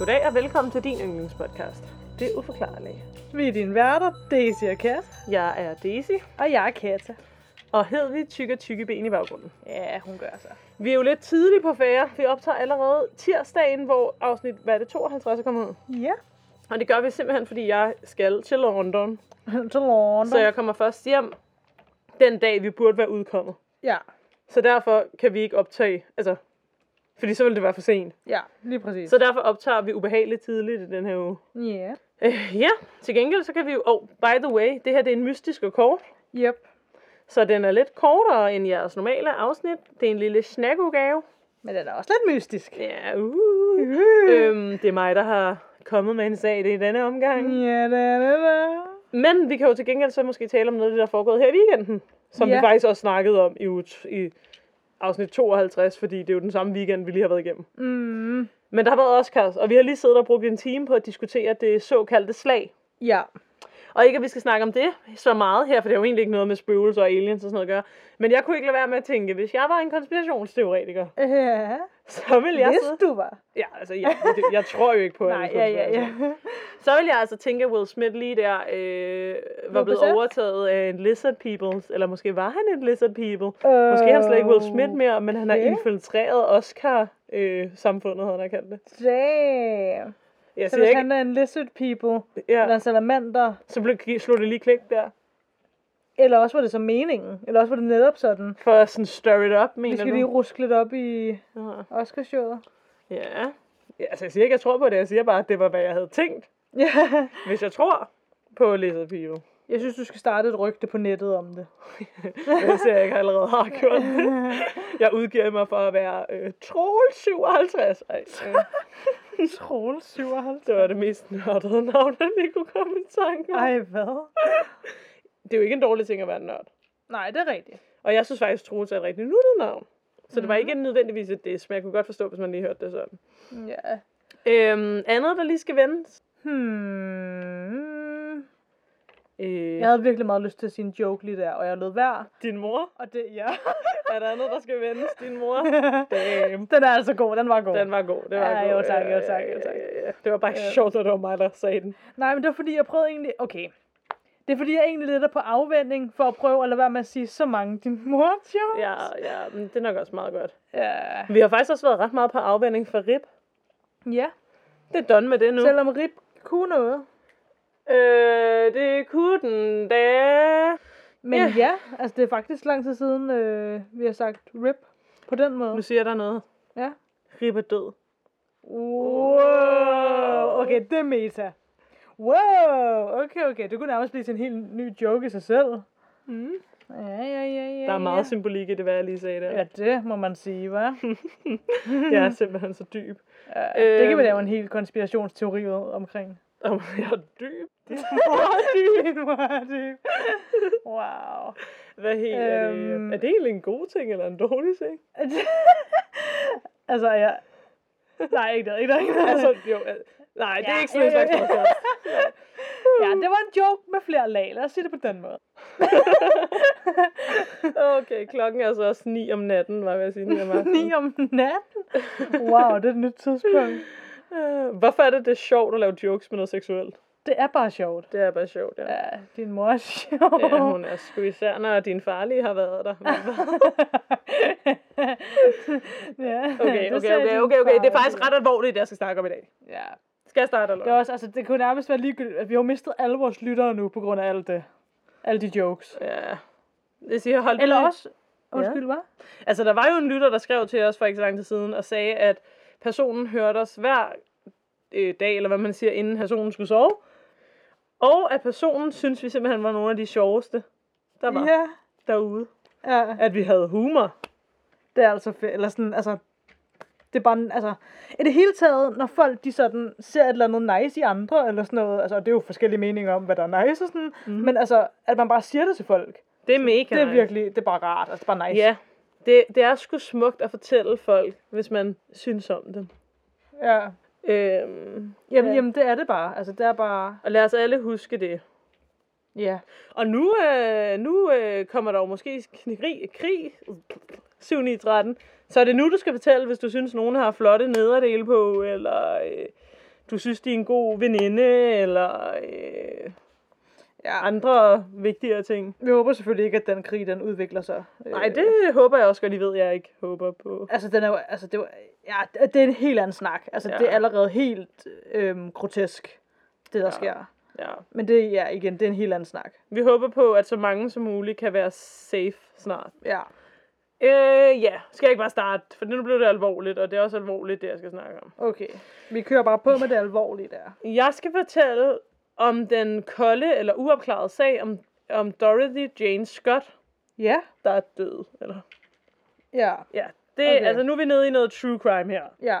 Goddag og velkommen til din yndlingspodcast. Det er uforklarligt. Vi er dine værter, Daisy og Kat. Jeg er Daisy, Og jeg er Kata. og Hedvig tykker tykke ben i baggrunden. Ja, hun gør så. Vi er jo lidt tidligt på færre. Vi optager allerede tirsdagen, hvor afsnit, hvad er det, 52 er kommet ud. Ja. Og det gør vi simpelthen, fordi jeg skal til London. Til London. Så jeg kommer først hjem den dag, vi burde være udkommet. Ja, Så derfor kan vi ikke optage, altså, fordi så ville det være for sent. ja, lige præcis. Så derfor optager vi ubehageligt tidligt i den her uge. Ja. Øh, ja, til gengæld så kan vi jo, oh, by the way, det her det er en mystisk og kort. Yep. Så den er lidt kortere end jeres normale afsnit. Det er en lille snakkugave. Men den er også lidt mystisk. Ja, uh. øhm, det er mig, der har kommet med en sag i denne omgang. Ja, det er det der. Men vi kan jo til gengæld så måske tale om noget af det, der er foregået her i weekenden. Som Ja. vi faktisk også snakkede om i, i afsnit 52, fordi det er jo den samme weekend, vi lige har været igennem. Mm. Men der har været Oscars, og vi har lige siddet og brugt en time på at diskutere det såkaldte slag. Ja. Og ikke, at vi skal snakke om det så meget her, for det har jo egentlig ikke noget med spøgelser og aliens og sådan noget at gøre. Men jeg kunne ikke lade være med at tænke, hvis jeg var en konspirationsteoretiker, Ja. så ville jeg Hvis sidde... du var. Ja, altså, jeg, det, jeg tror jo ikke på, Nej, er ja, ja, ja. Så ville jeg altså tænke, at Will Smith lige der øh, var blevet overtaget af en lizard people. Eller måske var han en lizard people. Måske er han slet ikke Will Smith mere, men han har Okay. infiltreret Oscar-samfundet, havde han kaldt det. Damn. Jeg Så hvis ikke, han er en lizard people, ja, eller en salamander, så blev, slog det lige klik der. eller også var det så meningen, eller også var det netop sådan. For at sådan stir it up, Vi mener skal du? lige ruske lidt op i Ja. Oscarshowet. Ja. ja. Altså, jeg siger ikke, jeg tror på det. Jeg siger bare, at det var, hvad jeg havde tænkt. Ja. Hvis jeg tror på Lizard People. Jeg synes, du skal starte et rygte på nettet om det. Jeg ser, jeg ikke allerede har gjort det. Jeg udgiver mig for at være øh, troll 57. Ej, øh, Troel 57. det var det mest nørdede navn, jeg lige kunne komme i tanke om. Ej, hvad? Det er jo ikke en dårlig ting at være nørd. Nej, det er rigtigt. Og jeg synes faktisk, Troels er et rigtig nuttet navn. Så det var ikke nødvendigvis et diss, men jeg kunne godt forstå, hvis man lige hørte det sådan. Ja. Øhm, andet, der lige skal vendes. Hmm. Øh, Jeg havde virkelig meget lyst til at sige en joke lige der, og jeg lød værd. Din mor. Og det, ja. Er der andet, der skal vendes? Din mor. Damn. den er altså god, den var god. Den var god. Det var Ja, god. jo tak, jo tak, jo tak. Ja, ja. Det var bare Ja. sjovt, at det var mig, der sagde den. Nej, men det var fordi, jeg prøvede egentlig... Okay. Det er fordi, jeg egentlig lidt er på afvending for at prøve at lade være med at sige så mange din mor jokes. Ja, ja, men det er nok også meget godt. ja. Vi har faktisk også været ret meget på afvænding for RIP. Ja. Det er done med det nu. Selvom Rip kunne noget. Øh, det kunne den da. Men Ja. ja, altså det er faktisk lang tid siden, øh, vi har sagt Rip på den måde. Nu siger der noget. Ja. RIP er død. Wow, okay, det er meta. Wow, okay, okay. Det kunne nærmest blive til en helt ny joke i sig selv. Mm. Ja, ja, ja, ja. Der er meget ja. symbolik i det, hvad jeg lige sagde der. Ja, det må man sige, hva'? Jeg er simpelthen så dyb. Ja, det kan vi Øhm. lave en hel konspirationsteori omkring. Om jeg er dyb. Mor er dyb. Din mor er dyb. Wow. Hvad helt er det? Øhm. Er det egentlig en god ting eller en dårlig ting? altså, jeg... Nej, ikke noget, ikke noget. Ikke noget. altså, jo, øh, nej, det er Ja, ikke sådan en slags podcast. ja, det var en joke med flere lag. Lad os sige det på den måde. Okay, klokken er så også 9 om natten, var jeg ved at sige 9 om aftenen. 9 om natten. Wow, det er et nyt tidspunkt. Øh, Hvorfor er det, det er sjovt at lave jokes med noget seksuelt? Det er bare sjovt. Det er bare sjovt, ja. Ja, din mor er sjov. Ja, hun er sgu især, når din farlige har været der. ja, Okay, okay, okay, okay, okay. Det er far. faktisk ret alvorligt, det jeg skal snakke om i dag. Ja. Skal jeg starte, eller Det, er også, altså, det kunne nærmest være ligegyldigt, at vi har mistet alle vores lyttere nu, på grund af alt det. Alle de jokes. Ja. Det siger, hold Eller lige- også... Undskyld, hvad? Altså, der var jo en lytter, der skrev til os for ikke så lang tid siden, og sagde, at personen hørte os hver øh, dag, eller hvad man siger, inden personen skulle sove. Og at personen synes vi simpelthen var nogle af de sjoveste, der var Ja. derude. ja. At vi havde humor. Det er altså fedt. Eller sådan, altså... Det er bare, altså... I det hele taget, når folk, de sådan ser et eller andet nice i andre, eller sådan noget, altså, det er jo forskellige meninger om, hvad der er nice og sådan, mm. men altså, at man bare siger det til folk, Det er mega det er nice. virkelig, det er bare rart, altså, det er bare nice. Ja, det, det er sgu smukt at fortælle folk, hvis man synes om dem. Ja. Øhm, Jamen, ja. jamen, det er det bare. Altså, det er bare... Og lad os alle huske det. Ja. Og nu, øh, nu øh, kommer der jo måske krig, krig 7 9 13. Så er det nu, du skal fortælle, hvis du synes, nogen har flotte nederdele på, eller øh, du synes, de er en god veninde, eller øh, Ja. andre vigtigere ting. Vi håber selvfølgelig ikke, at den krig, den udvikler sig. Nej, Øh, det håber jeg også godt, I ved, jeg ikke håber på. Altså, den er jo, altså, det, var, ja, det er en helt anden snak. Altså, ja. Det er allerede helt øhm, grotesk, det der. Ja. sker. Ja. Men det ja, igen, det er en helt anden snak. Vi håber på, at så mange som muligt kan være safe snart. Ja. Øh, ja. Skal jeg ikke bare starte? For nu blev det alvorligt, og det er også alvorligt, det jeg skal snakke om. Okay. Vi kører bare på med det alvorlige der. Jeg skal fortælle om den kolde eller uopklarede sag om, om Dorothy Jane Scott, Ja. der er død. Eller, Ja. ja, det, Okay. okay. altså nu er vi nede i noget true crime her. Ja.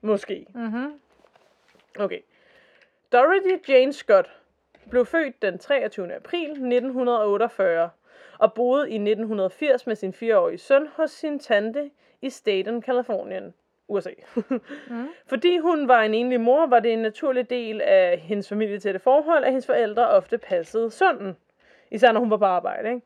Måske. Mhm. Okay. Dorothy Jane Scott blev født den 23. april 1948 og boede i 1980 med sin fireårige søn hos sin tante i staten Californien, USA. Mm. Fordi hun var en enlig mor, var det en naturlig del af hendes familietætte forhold, at hendes forældre ofte passede sønnen. Især når hun var på arbejde, ikke?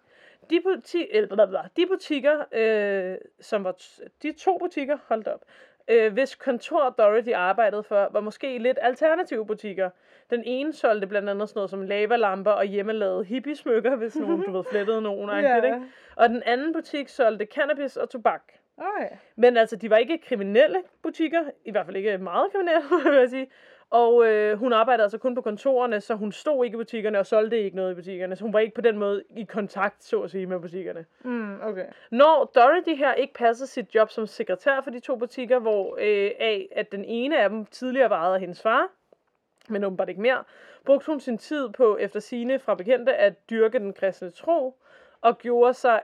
De, buti- eller, blablabla, de butikker, øh, som var t- de to butikker, holdt op, øh, hvis kontor Dorothy arbejdede for, var måske lidt alternative butikker. Den ene solgte blandt andet sådan noget som lavalamper og hjemmelavede hippiesmykker, hvis nogen, du ved, flettede nogen, Ja. ikke? Og den anden butik solgte cannabis og tobak. Okay. Men altså, de var ikke kriminelle butikker, i hvert fald ikke meget kriminelle, vil jeg sige. Og øh, hun arbejdede altså kun på kontorerne, så hun stod ikke i butikkerne og solgte ikke noget i butikkerne. Så hun var ikke på den måde i kontakt, så at sige, med butikkerne. Mm, okay. Når Dorothy her ikke passede sit job som sekretær for de to butikker, hvor øh, af, at den ene af dem tidligere var ejet af hendes far, men åbenbart ikke mere, brugte hun sin tid på, efter sine fra bekendte, at dyrke den kristne tro, og gjorde sig,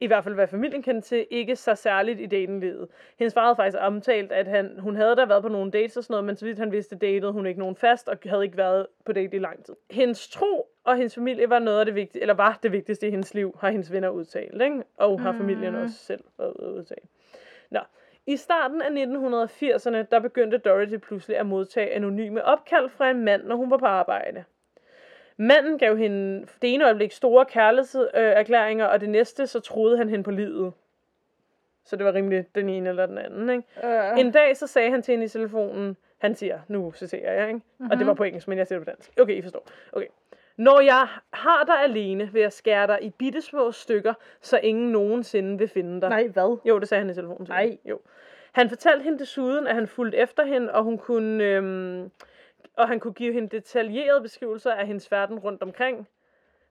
i hvert fald hvad familien kendte til, ikke så særligt i datinglivet. Hendes far havde faktisk omtalt, at han, hun havde da været på nogle dates og sådan noget, men så vidt han vidste, datede hun ikke nogen fast, og havde ikke været på date i lang tid. Hendes tro og hendes familie var noget af det vigtige, eller var det vigtigste i hendes liv, har hendes venner udtalt, ikke? Og har familien også selv været udtale. Nå. I starten af 1980'erne, der begyndte Dorothy pludselig at modtage anonyme opkald fra en mand, når hun var på arbejde. Manden gav hende det ene øjeblik store kærlighedserklæringer, og det næste, så troede han hende på livet. Så det var rimelig den ene eller den anden, ikke? Uh, En dag så sagde han til hende i telefonen, han siger, nu citerer jeg, ikke? Mm-hmm. Og det var på engelsk, men jeg siger det på dansk. Okay, I forstår. Okay. Når jeg har dig alene, vil jeg skære dig i bitte små stykker, så ingen nogensinde vil finde dig. nej, hvad? Jo, det sagde han i telefonen Nej. Jo. Han fortalte hende desuden, at han fulgte efter hende, og hun kunne, øhm, og han kunne give hende detaljerede beskrivelser af hendes verden rundt omkring.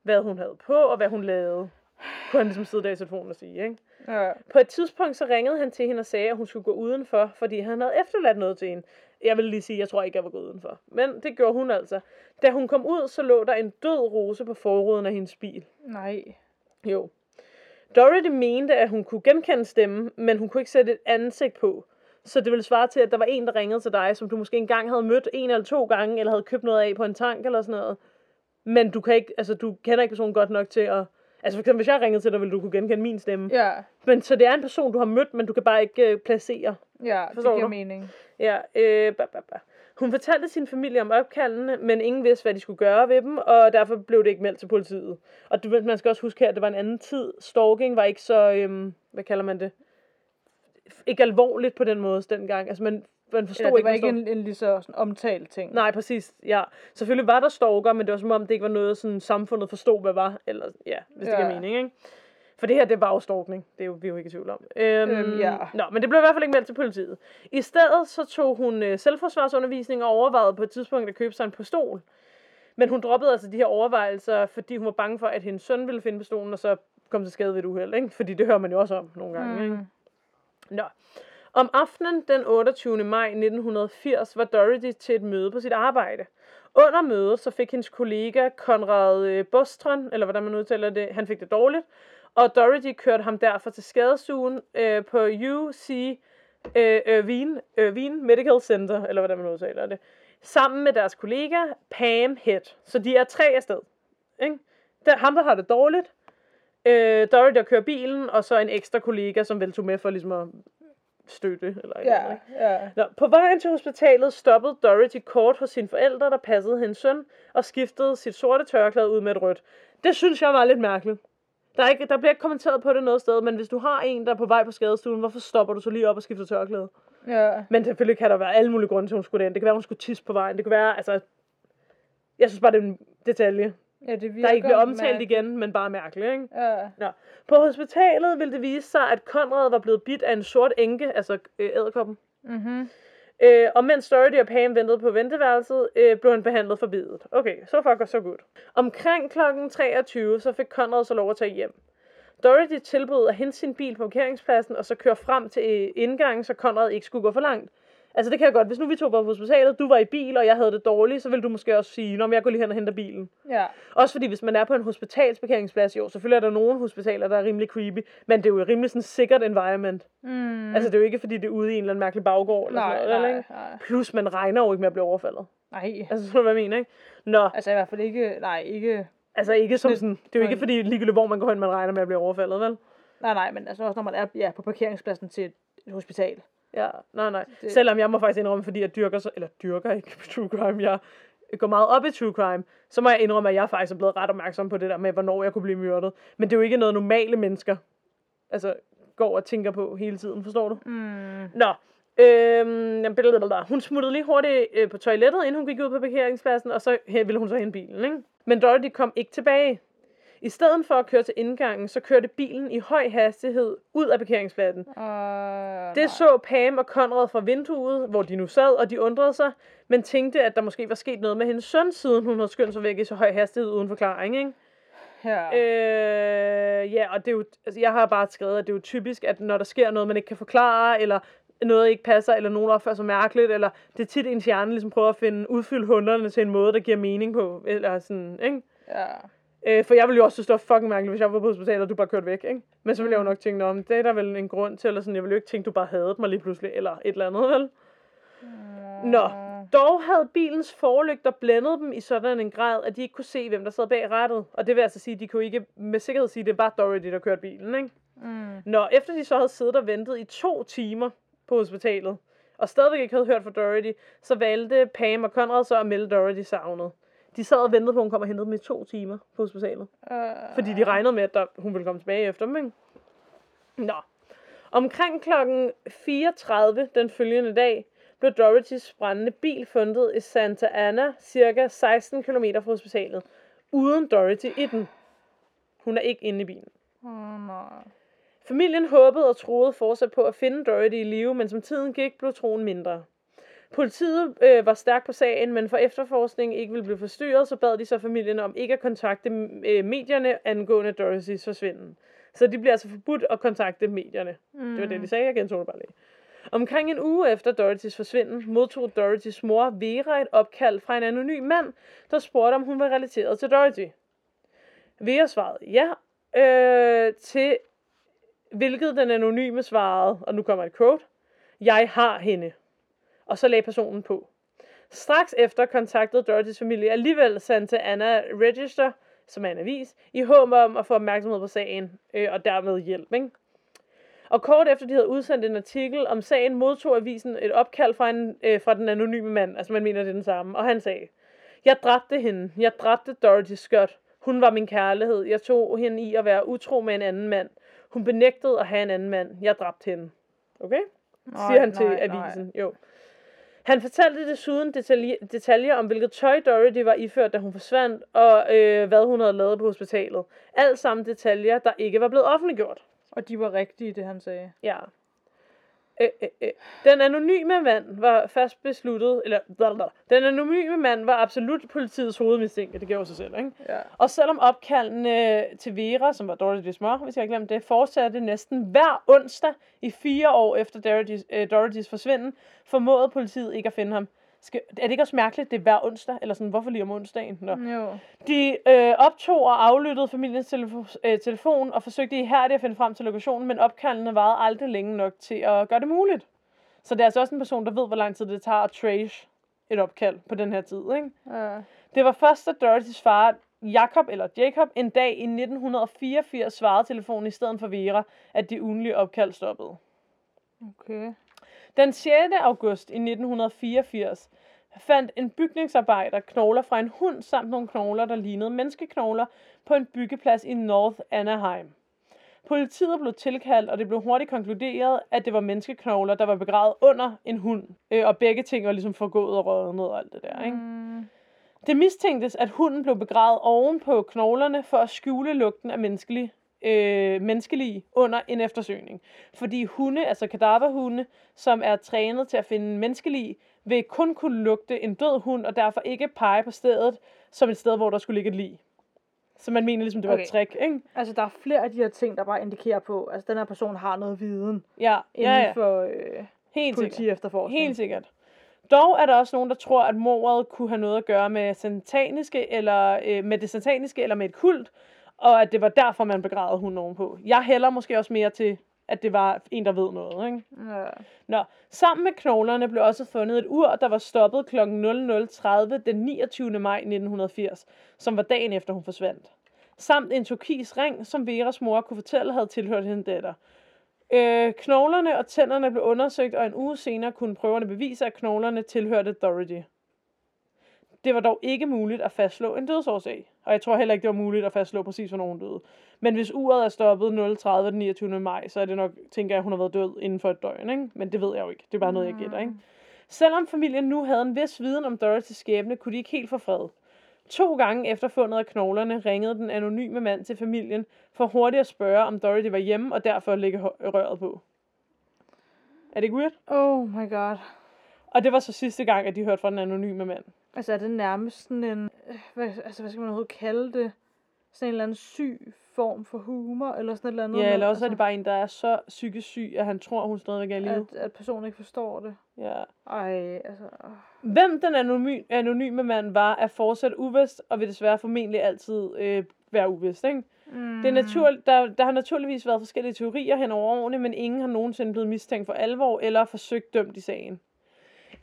Hvad hun havde på, og hvad hun lavede. Kunne han ligesom sidde der i telefonen og sige, ikke? Ja. På et tidspunkt så ringede han til hende og sagde, at hun skulle gå udenfor, fordi han havde efterladt noget til hende. Jeg vil lige sige, at jeg tror ikke, jeg var gået udenfor. Men det gjorde hun altså. Da hun kom ud, så lå der en død rose på forruden af hendes bil. Nej. Jo. Dorothy mente, at hun kunne genkende stemmen, men hun kunne ikke sætte et ansigt på. Så det ville svare til, at der var en, der ringede til dig, som du måske engang havde mødt en eller to gange, eller havde købt noget af på en tank eller sådan noget. Men du, kan ikke, altså, du kender ikke personen godt nok til at... Altså for eksempel, hvis jeg ringede til dig, ville du kunne genkende min stemme. Ja. Men så det er en person, du har mødt, men du kan bare ikke øh, placere. Ja, det Forstår giver du? mening. Ja, øh, ba, ba, ba. Hun fortalte sin familie om opkaldene, men ingen vidste, hvad de skulle gøre ved dem, og derfor blev det ikke meldt til politiet. Og du, man skal også huske her, at det var en anden tid. Stalking var ikke så, øhm, hvad kalder man det? Ikke alvorligt på den måde dengang. Altså man, man forstod Eller det ikke, var ikke stalk- en, en lige så sådan, omtalt ting. Nej, præcis. Ja. Selvfølgelig var der stalker, men det var som om, det ikke var noget, sådan, samfundet forstod, hvad var. Eller, ja, hvis det Ja. giver mening, ikke? For det her, det var jo stalkning. Det er jo, vi er jo ikke i tvivl om. Øhm, Øhm, ja. Nå, men det blev i hvert fald ikke meldt til politiet. I stedet så tog hun øh, selvforsvarsundervisning og overvejede på et tidspunkt at købe sig en pistol. Men hun droppede altså de her overvejelser, fordi hun var bange for, at hendes søn ville finde pistolen, og så kom til skade ved et uheld, ikke? Fordi det hører man jo også om nogle gange, ikke? Nå. Om aftenen den 28. maj 1980 var Dorothy til et møde på sit arbejde. Under mødet så fik hendes kollega Konrad øh, Bostron, eller hvordan man udtaler det, han fik det dårligt, og Dorothy kørte ham derfor til skadestuen øh, på UC øh, Irvine, Irvine Medical Center, eller hvordan man udtaler det, sammen med deres kollega Pam Head. Så de er tre afsted. Ikke? Der, ham, der har det dårligt, øh, Dorothy, der kører bilen, og så en ekstra kollega, som vel tog med for ligesom at støtte. Eller et eller Ja, ja. Nå, på vejen til hospitalet stoppede Dorothy kort hos sine forældre, der passede hendes søn, og skiftede sit sorte tørklæde ud med et rødt. Det synes jeg var lidt mærkeligt. Der, er ikke, der bliver ikke kommenteret på det noget sted, men hvis du har en, der er på vej på skadestuen, hvorfor stopper du så lige op og skifter tørklæde? Ja. Men selvfølgelig kan der være alle mulige grunde til, at hun skulle det. Det kan være, hun skulle tisse på vejen. Det kan være, altså... Jeg synes bare, det er en detalje, ja, det virker der ikke bliver omtalt mærkeligt. igen, men bare mærkeligt, ikke? Ja. Nå. På hospitalet ville det vise sig, at Conrad var blevet bidt af en sort enke, altså øh, æderkoppen. Mhm. Øh, og mens Dorothy og Pam ventede på venteværelset, øh, blev han behandlet for bidet. Okay, så fuck så godt. Omkring klokken 23, så fik Conrad så lov at tage hjem. Dorothy tilbød at hente sin bil på parkeringspladsen, og så køre frem til øh, indgangen, så Conrad ikke skulle gå for langt. Altså det kan jeg godt. Hvis nu vi tog på hospitalet, du var i bil, og jeg havde det dårligt, så ville du måske også sige, om jeg går lige hen og henter bilen. Ja. Også fordi, hvis man er på en hospitalsparkeringsplads, jo, selvfølgelig er der nogle hospitaler, der er rimelig creepy, men det er jo et rimelig sådan sikkert environment. Mm. Altså, det er jo ikke, fordi det er ude i en eller anden mærkelig baggård. Eller nej, sådan noget, nej, eller, ikke? nej. Plus, man regner jo ikke med at blive overfaldet. Nej. Altså, så hvad jeg mener, ikke? Nå, Altså i hvert fald ikke, nej, ikke, altså ikke som sådan, det er jo ikke fordi ligegyldigt, hvor man går hen, man regner med at blive overfaldet, vel? nej, nej, men altså også når man er ja, på parkeringspladsen til et hospital. Ja, nej, nej. Det- Selvom jeg må faktisk indrømme, fordi jeg dyrker, så, eller dyrker ikke true crime, jeg går meget op i true crime, så må jeg indrømme, at jeg faktisk er blevet ret opmærksom på det der med, hvornår jeg kunne blive myrdet. Men det er jo ikke noget normale mennesker, altså, går og tænker på hele tiden, forstår du? Mm. Nå, øhm, blablabla. hun smuttede lige hurtigt øh, på toilettet, inden hun gik ud på parkeringspladsen, og så ville hun så hente bilen, ikke? Men Dorothy kom ikke tilbage. I stedet for at køre til indgangen, så kørte bilen i høj hastighed ud af parkeringspladsen. Uh, Det så Pam og Conrad fra vinduet, hvor de nu sad, og de undrede sig, men tænkte, at der måske var sket noget med hendes søn, siden hun havde skyndt sig væk i så høj hastighed uden forklaring, ikke? Ja. Øh, ja, og det er jo, altså jeg har bare skrevet, at det er jo typisk, at når der sker noget, man ikke kan forklare, eller noget ikke passer, eller nogen opfører sig mærkeligt, eller det er tit ens hjerne ligesom prøver at finde, udfylde hunderne til en måde, der giver mening på, eller sådan, ikke? ja. Øh, for jeg ville jo også var fucking mærkeligt, hvis jeg var på hospitalet, og du bare kørte væk, ikke? Men så ville jeg jo nok tænke, om det er der vel en grund til, eller sådan, jeg ville jo ikke tænke, du bare havde mig lige pludselig, eller et eller andet, vel? Nå, dog havde bilens forlygter blændet dem i sådan en grad, at de ikke kunne se, hvem der sad bag rattet. Og det vil altså sige, at de kunne ikke med sikkerhed sige, at det var Dorothy, der kørte bilen, ikke? Mm. Nå, efter de så havde siddet og ventet i to timer på hospitalet, og stadigvæk ikke havde hørt fra Dorothy, så valgte Pam og Conrad så at melde Dorothy savnet. De sad og ventede på, at hun kom og hentede dem i to timer på hospitalet. Uh, Fordi de regnede med, at der, hun ville komme tilbage efter dem, ikke? Nå. Omkring klokken 34 den følgende dag, blev Dorothys brændende bil fundet i Santa Ana, cirka 16 km fra hospitalet, uden Dorothy i den. Hun er ikke inde i bilen. oh, nej. Familien håbede og troede fortsat på at finde Dorothy i live, men som tiden gik, blev troen mindre. Politiet øh, var stærkt på sagen, men for efterforskningen ikke ville blive forstyrret, så bad de så familien om ikke at kontakte øh, medierne angående Dorothys forsvinden. Så de bliver altså forbudt at kontakte medierne. Mm. Det var det, de sagde. Jeg gentog det bare lige. Omkring en uge efter Dorothys forsvinden, modtog Dorothys mor Vera et opkald fra en anonym mand, der spurgte, om hun var relateret til Dorothy. Vera svarede ja, øh, til hvilket den anonyme svarede, og nu kommer et quote, jeg har hende. Og så lagde personen på. Straks efter kontaktede Dorothys familie alligevel Santa Ana Register, som er en avis, i håb om at få opmærksomhed på sagen, øh, og dermed hjælp. Ikke? Og kort efter de havde udsendt en artikel om sagen, modtog avisen et opkald fra, en, øh, fra den anonyme mand, altså man mener det er den samme, og han sagde, jeg dræbte hende, jeg dræbte Dorothy Scott, hun var min kærlighed, jeg tog hende i at være utro med en anden mand, hun benægtede at have en anden mand, jeg dræbte hende. Okay? siger han til avisen. Jo. Han fortalte desuden detalje, detaljer om, hvilket tøj Dorothy var iført, da hun forsvandt, og øh, hvad hun havde lavet på hospitalet. Alt sammen detaljer, der ikke var blevet offentliggjort. Og de var rigtige, det han sagde. Ja. Øh, øh, øh. Den anonyme mand var fast besluttet, eller blablabla. den anonyme mand var absolut politiets hovedmistænkte, det gjorde sig selv, ikke? Ja. Og selvom opkaldene til Vera, som var Dorothy's mor, hvis jeg ikke glemte det, fortsatte næsten hver onsdag i fire år efter Dorothy's, øh, Dorothy's forsvinden, formåede politiet ikke at finde ham. Skal, er det ikke også mærkeligt, det er hver onsdag? Eller sådan, hvorfor lige om onsdagen? Nå. Jo. De øh, optog og aflyttede familiens telefo- øh, telefon og forsøgte ihærdigt at finde frem til lokationen, men opkaldene varede aldrig længe nok til at gøre det muligt. Så det er altså også en person, der ved, hvor lang tid det tager at trace et opkald på den her tid. Ikke? Ja. Det var først, da Dorothys far, Jakob eller Jacob, en dag i 1984 svarede telefonen i stedet for Vera, at de ugenlige opkald stoppede. Okay. Den 6. august i 1984 fandt en bygningsarbejder knogler fra en hund samt nogle knogler, der lignede menneskeknogler, på en byggeplads i North Anaheim. Politiet blev tilkaldt, og det blev hurtigt konkluderet, at det var menneskeknogler, der var begravet under en hund. Øh, og begge ting var ligesom forgået og rødnet og alt det der, ikke? Mm. Det mistænktes, at hunden blev begravet oven på knoglerne for at skjule lugten af menneskelig, øh, menneskelig under en eftersøgning. Fordi hunde, altså kadaverhunde, som er trænet til at finde menneskelig, vil kun kunne lugte en død hund, og derfor ikke pege på stedet som et sted, hvor der skulle ligge et lig. Så man mener ligesom, det var okay. et trick, ikke? Altså, der er flere af de her ting, der bare indikerer på, at altså, den her person har noget viden Ja, inden ja, ja. for øh, Helt sikkert. politi efterforskning. Helt sikkert. Dog er der også nogen, der tror, at mordet kunne have noget at gøre med, sataniske, eller, øh, med det sataniske eller med et kult, og at det var derfor, man begravede hunden ovenpå. Jeg hælder måske også mere til, at det var en, der ved noget. Ikke? Ja. Nå, sammen med knoglerne blev også fundet et ur, der var stoppet kl. 00.30 den 29. maj 1980, som var dagen efter hun forsvandt. Samt en turkis ring, som Veras mor kunne fortælle havde tilhørt hendes datter. Øh, knoglerne og tænderne blev undersøgt, og en uge senere kunne prøverne bevise, at knoglerne tilhørte Dorothy. Det var dog ikke muligt at fastslå en dødsårsag, og jeg tror heller ikke, det var muligt at fastslå præcis, hvornår hun døde. Men hvis uret er stoppet 0.30 den 29. maj, så er det nok, tænker jeg, at hun har været død inden for et døgn, ikke? Men det ved jeg jo ikke. Det er bare noget, jeg gætter, ikke? Selvom familien nu havde en vis viden om Dorothys skæbne, kunne de ikke helt få fred. To gange efter fundet af knoglerne ringede den anonyme mand til familien for hurtigt at spørge, om Dorothy var hjemme, og derfor lægge røret på. Er det ikke weird? Oh my god. Og det var så sidste gang, at de hørte fra den anonyme mand. Altså, er det nærmest sådan en... øh, Hvad, altså, hvad skal man overhovedet kalde det? Sådan en eller anden syg form for humor, eller sådan et eller andet? Ja, eller også er altså, det bare en, der er så psykisk syg, at han tror, hun stadigvæk er i live. At, at personen ikke forstår det. Ja. Ej, altså... åh. Hvem den anony- anonyme mand var, er fortsat uvist, og vil desværre formentlig altid øh, være uvist, ikke? Mm. Det er natur- der, der har naturligvis været forskellige teorier hen over årene, men ingen har nogensinde blevet mistænkt for alvor eller forsøgt dømt i sagen.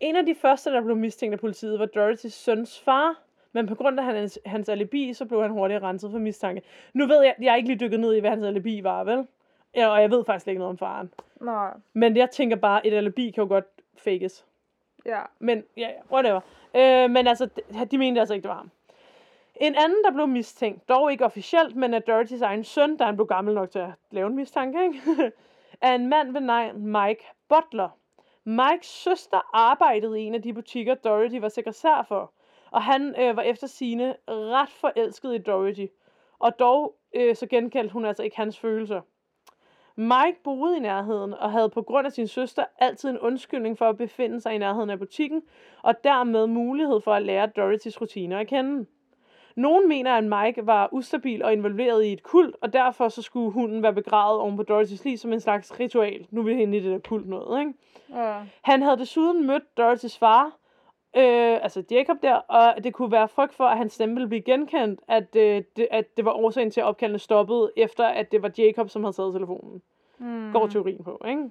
En af de første, der blev mistænkt af politiet, var Dorothys søns far, men på grund af hans, hans alibi, så blev han hurtigt renset for mistanke. Nu ved jeg, jeg er ikke lige dykket ned i, hvad hans alibi var, vel? Ja, og jeg ved faktisk ikke noget om faren. Nej, Men jeg tænker bare, et alibi kan jo godt fakes. ja. Men ja, ja, whatever. Øh, men altså, de- de mente altså ikke, det var ham. En anden, der blev mistænkt, dog ikke officielt, men af Dorothys egen søn, da han blev gammel nok til at lave en mistanke, ikke? er en mand ved navn Mike Butler. Mikes søster arbejdede i en af de butikker, Dorothy var sekretær for, og han øh, var efter sine ret forelsket i Dorothy. Og dog øh, så genkaldte hun altså ikke hans følelser. Mike boede i nærheden og havde på grund af sin søster altid en undskyldning for at befinde sig i nærheden af butikken, og dermed mulighed for at lære Dorothys rutiner at kende. Nogen mener, at Mike var ustabil og involveret i et kult, og derfor så skulle hunden være begravet oven på Dorothys liv som en slags ritual. Nu er vi i det der kult noget, ikke? ja. Han havde desuden mødt Dorothys far, øh, altså Jacob der, og det kunne være frygt for, at hans stemme ville blive genkendt, at, øh, det, at det var årsagen til, at opkaldene stoppede, efter at det var Jacob, som havde taget telefonen. Mm. Går teorien på, ikke?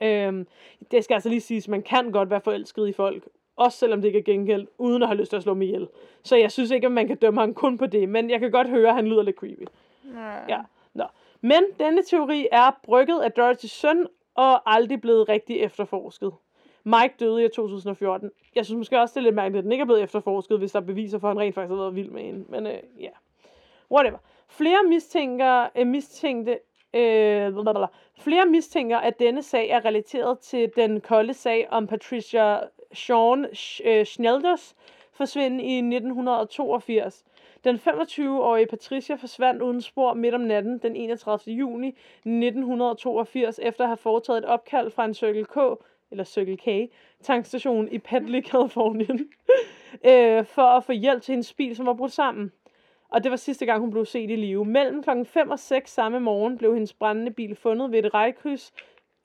Øhm, det skal altså lige siges, man kan godt være forelsket i folk, også selvom det ikke er gengældt, uden at have lyst til at slå dem ihjel. Så jeg synes ikke, at man kan dømme ham kun på det, men jeg kan godt høre, at han lyder lidt creepy. Ja. Ja. Nå. Men denne teori er brygget af Dorothys søn, og aldrig blevet rigtig efterforsket. Mike døde i 2014. Jeg synes måske også, det er lidt mærkeligt, at den ikke er blevet efterforsket, hvis der er beviser for, at han rent faktisk har været vild med hende. Men øh, ja. Yeah. Whatever. Flere mistænker, øh, mistænkte, øh, blablabla. flere mistænker, at denne sag er relateret til den kolde sag om Patricia Sean øh, Schnelders forsvinden i 1982. Den 25-årige Patricia forsvandt uden spor midt om natten den 31. juni 1982 efter at have foretaget et opkald fra en Circle K eller Circle K tankstation i Padley, Kalifornien, øh, for at få hjælp til hendes bil, som var brudt sammen. Og det var sidste gang, hun blev set i live. Mellem klokken 5 og 6 samme morgen blev hendes brændende bil fundet ved et rejkryds,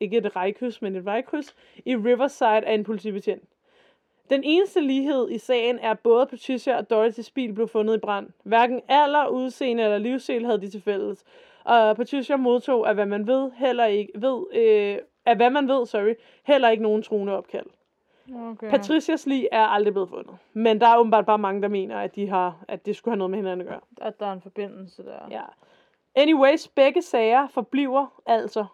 ikke et rejkryds, men et vejkryds, i Riverside af en politibetjent. Den eneste lighed i sagen er, at både Patricia og Dorothys bil blev fundet i brand. Hverken alder, udseende eller livsstil havde de til fælles. Og Patricia modtog, af hvad man ved, heller ikke ved, øh, af hvad man ved, sorry, heller ikke nogen truende opkald. Okay. Patricias lig er aldrig blevet fundet. Men der er åbenbart bare mange, der mener, at, de har, at det skulle have noget med hinanden at gøre. At der er en forbindelse der. Ja. Anyways, begge sager forbliver altså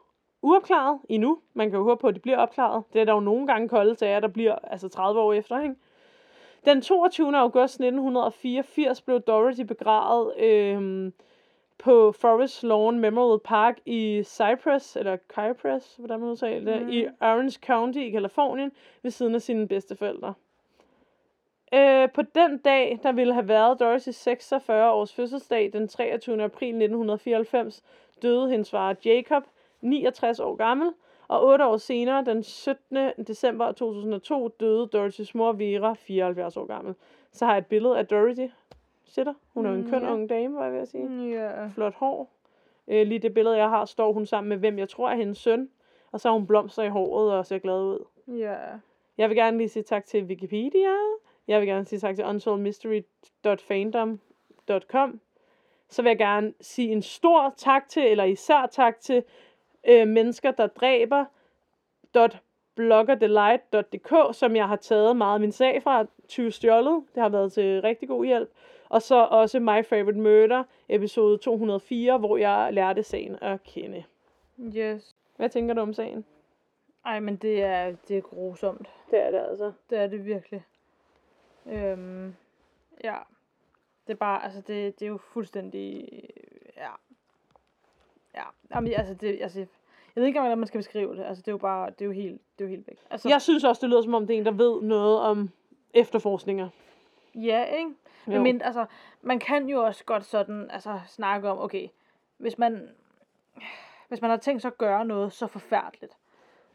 uopklaret endnu. Man kan jo håbe på, at de bliver opklaret. Det er der jo nogle gange kolde sager, der bliver altså 30 år efter, ikke? Den 22. august 1984 blev Dorothy begravet øh, på Forest Lawn Memorial Park i Cypress, eller Cypress, hvordan man udtaler det, Mhm. i Orange County i Kalifornien, ved siden af sine bedsteforældre. Øh, på den dag, der ville have været Dorothy's 46 års fødselsdag, den 23. april 1994, døde hendes far Jacob, 69 år gammel, og otte år senere, den 17. december 2002, døde Dorothys mor Vera, 74 år gammel. Så har jeg et billede af Dorothy. Sitter. Hun er jo en Mm, køn ja. ung dame, var jeg ved at sige. Ja. Flot hår. Øh, lige det billede, jeg har, står hun sammen med, hvem jeg tror er hendes søn. Og så har hun blomster i håret og ser glad ud. Ja. Jeg vil gerne lige sige tak til Wikipedia. Jeg vil gerne sige tak til unsolvedmystery.fandom.com. Så vil jeg gerne sige en stor tak til, eller især tak til øh, mennesker, der dræber bloggerdelight.dk, som jeg har taget meget af min sag fra, 20 stjålet. Det har været til rigtig god hjælp. Og så også My Favorite Murder, episode 204, hvor jeg lærte sagen at kende. Yes. Hvad tænker du om sagen? Ej, men det er, det er grusomt. Det er det altså. Det er det virkelig. Øhm, ja. Det er bare, altså det, det er jo fuldstændig, ja. Ja, Jamen, altså det, altså, jeg ved ikke, hvordan man skal beskrive det. Altså det er jo bare, det er jo helt, det er jo helt væk. Altså, Jeg synes også, det lyder som om, det er en, der ved noget om efterforskninger. Ja, ikke? Jo. Men altså, man kan jo også godt sådan, altså snakke om, okay, hvis man, hvis man har tænkt sig at gøre noget så forfærdeligt,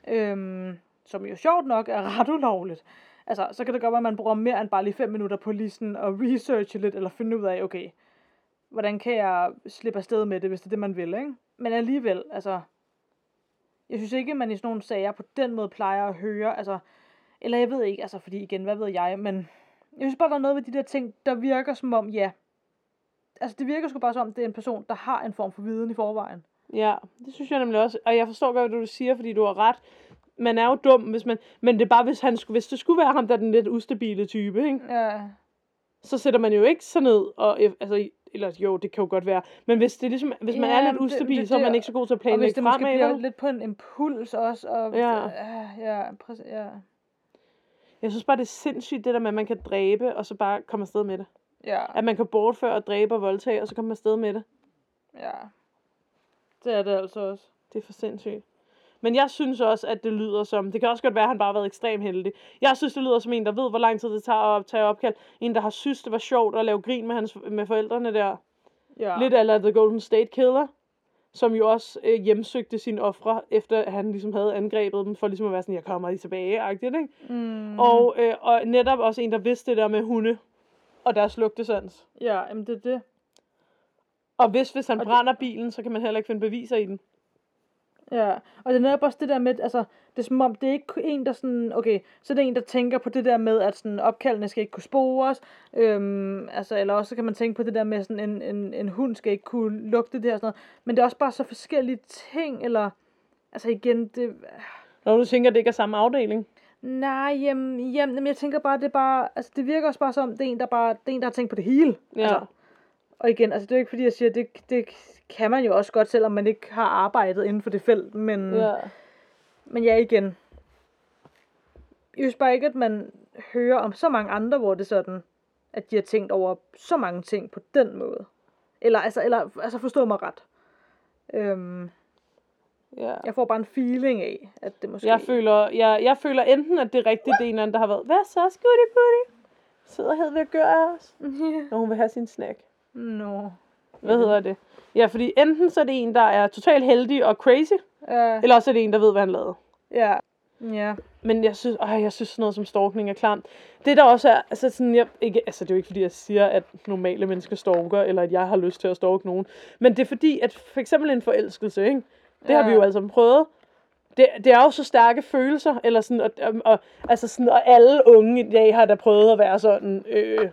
øhm, som jo sjovt nok er ret ulovligt, altså, så kan det godt være, at man bruger mere end bare lige fem minutter på lige sådan at researche lidt, eller finde ud af, okay, hvordan kan jeg slippe afsted med det, hvis det er det, man vil, ikke? Men alligevel, altså, jeg synes ikke, man i sådan nogle sager på den måde plejer at høre, altså, eller jeg ved ikke, altså, fordi igen, hvad ved jeg, men jeg synes bare, der er noget ved de der ting, der virker som om, ja, altså det virker sgu bare som om, det er en person, der har en form for viden i forvejen. Ja, det synes jeg nemlig også. Og jeg forstår godt, hvad du siger, fordi du har ret. Man er jo dum, hvis man... Men det er bare, hvis, han skulle, hvis det skulle være ham, der er den lidt ustabile type, ikke? Ja, så sætter man jo ikke så ned og... Altså, eller jo, det kan jo godt være. Men hvis, det er ligesom, hvis man Ja, er lidt men det- ustabil, det- så er man ikke så god til at og hvis planlægge det måske fremad. bliver lidt på en impuls også, og Ja. ja, ja, præcis, ja, Jeg synes bare, det er sindssygt, det der med, at man kan dræbe, og så bare komme afsted med det. ja, At man kan bortføre og dræbe og voldtage, og så komme afsted med det. ja. Det er det altså også. Det er for sindssygt. Men jeg synes også, at det lyder som... Det kan også godt være, at han bare har været ekstremt heldig. Jeg synes, det lyder som en, der ved, hvor lang tid det tager at tage opkald. En, der har synes, det var sjovt at lave grin med, hans, med forældrene der. Ja. Lidt eller The Golden State Killer. Som jo også øh, hjemsøgte sine ofre, efter at han ligesom havde angrebet dem, for ligesom at være sådan, jeg kommer lige tilbage-agtigt, ikke? Mm, Og, øh, og netop også en, der vidste det der med hunde og deres lugtesans. ja, jamen det er det. Og hvis, hvis han Og det- brænder bilen, så kan man heller ikke finde beviser i den. Ja, og det er netop også det der med, altså, det er som om, det er ikke en, der sådan, okay, så er det en, der tænker på det der med, at sådan, opkaldene skal ikke kunne spores, øhm, altså, eller også så kan man tænke på det der med, sådan, en, en, en hund skal ikke kunne lugte det her og sådan noget, men det er også bare så forskellige ting, eller, altså igen, det, Når du tænker, at det ikke er samme afdeling. nej, jamen, jamen, jamen, jeg tænker bare, det er bare, altså, det virker også bare som, det er en, der bare, det er en, der har tænkt på det hele, Ja. altså, og igen, altså, det er jo ikke fordi, jeg siger, det, det kan man jo også godt, selvom man ikke har arbejdet inden for det felt, men... ja. Men ja, igen. Jeg synes bare ikke, at man hører om så mange andre, hvor det er sådan, at de har tænkt over så mange ting på den måde. Eller, altså, eller, altså forstå mig ret. Øhm, ja. jeg får bare en feeling af, at det måske... Jeg føler, jeg, jeg føler enten, at det er rigtigt, det er en eller anden, der har været, hvad så, skutty putti? Sidder hed ved at gøre os, når hun vil have sin snack. Nå. Hvad hedder det? Ja, fordi enten så er det en, der er totalt heldig og crazy, Ja, eller også er det en, der ved, hvad han lavede. ja. Ja. Men jeg synes, øh, jeg synes sådan noget som stalkning er klamt. Det der også er, altså sådan, jeg, ikke, altså det er jo ikke fordi, jeg siger, at normale mennesker stalker, eller at jeg har lyst til at stalke nogen. Men det er fordi, at for eksempel en forelskelse, ikke? Det ja. har vi jo altså prøvet. Det, det er jo så stærke følelser, eller sådan, og, og, og, altså sådan, og alle unge i dag har da prøvet at være sådan, øh,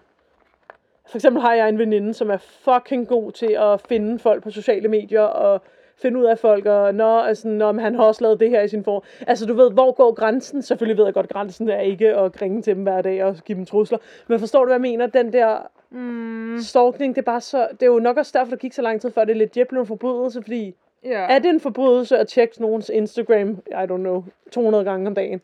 for eksempel har jeg en veninde, som er fucking god til at finde folk på sociale medier, og finde ud af folk, og nå, altså, når han har også lavet det her i sin form. Altså, du ved, hvor går grænsen? Selvfølgelig ved jeg godt, grænsen er ikke at ringe til dem hver dag og give dem trusler. Men forstår du, hvad jeg mener? Den der Mm, stalkning, det er bare så... Det er jo nok også derfor, der gik så lang tid før, det legit blev en forbrydelse, fordi ja. er det en forbrydelse at tjekke nogens Instagram, I don't know, 200 gange om dagen?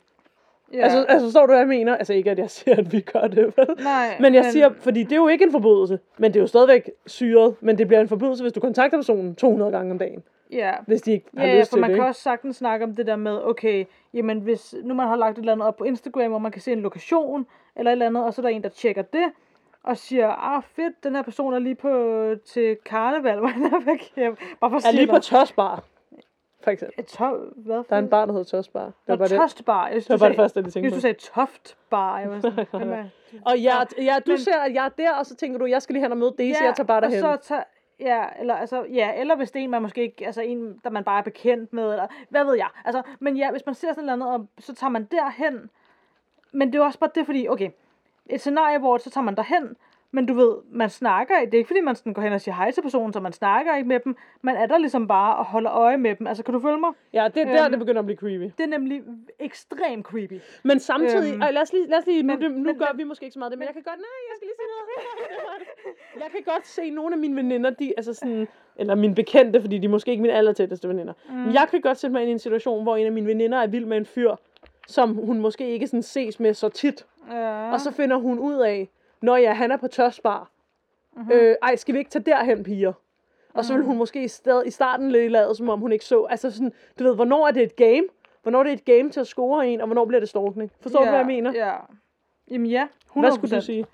Ja. Altså, altså, forstår du, hvad jeg mener? Altså ikke, at jeg siger, at vi gør det, vel? Nej, Men jeg siger, fordi det er jo ikke en forbrydelse, men det er jo stadigvæk syret, men det bliver en forbrydelse, hvis du kontakter personen 200 gange om dagen, Ja, hvis de ikke har Ja, ja, lyst for til man det, kan ikke? også sagtens snakke om det der med, okay, jamen hvis nu man har lagt et eller andet op på Instagram, hvor man kan se en lokation, eller et eller andet, og så er der en, der tjekker det, og siger, ah fedt, den her person er lige på til karneval, hvor han er væk hjem. Bare for Er lige på. Tørsbar, for eksempel. Et to, hvad for Der er en bar, der hedder Tørsbar. Det var bare det. Tostbar. Jeg synes, Det var bare det første, jeg lige Jeg tænkte synes, på. du sagde toftbar. Jeg var sådan, hvem er- Og ja, ja du Men- ser, at jeg er der, og så tænker du, jeg skal lige hen og møde Daisy, jeg tager bare derhen. og så tager, ja, eller, altså, ja, eller hvis det er en, man måske ikke, altså en, der man bare er bekendt med, eller hvad ved jeg. Altså, men ja, hvis man ser sådan noget andet, og så tager man derhen. Men det er jo også bare det, fordi, okay, et scenarie, hvor så tager man derhen, men du ved, man snakker ikke. Det er ikke, fordi man sådan går hen og siger hej til personen, så man snakker ikke med dem. Man er der ligesom bare og holder øje med dem. Altså, kan du følge mig? Ja, det er der, Øhm, det begynder at blive creepy. Det er nemlig ekstremt creepy. Men samtidig, Øhm, lad os lige, lad os lige nu, men- det, nu men- gør men- vi måske ikke så meget det, men jeg kan godt, nej, jeg skal lige sige noget. jeg kan godt se nogle af mine veninder, de, altså sådan, eller mine bekendte, fordi de er måske ikke mine allertætteste veninder. Mm. Men jeg kan godt sætte mig ind i en situation, hvor en af mine veninder er vild med en fyr, som hun måske ikke sådan ses med så tit. Ja. Og så finder hun ud af, når ja, han er på tørsbar. Mm-hmm. Øh, ej, skal vi ikke tage derhen, piger? Og så vil hun måske i, sted, i starten lidt lade, som om hun ikke så. Altså sådan, du ved, hvornår er det et game? Hvornår er det et game til at score en, og hvornår bliver det stalkning? Forstår du, hvad jeg mener? Ja. Jamen ja, 100%. Hvad skulle du sige?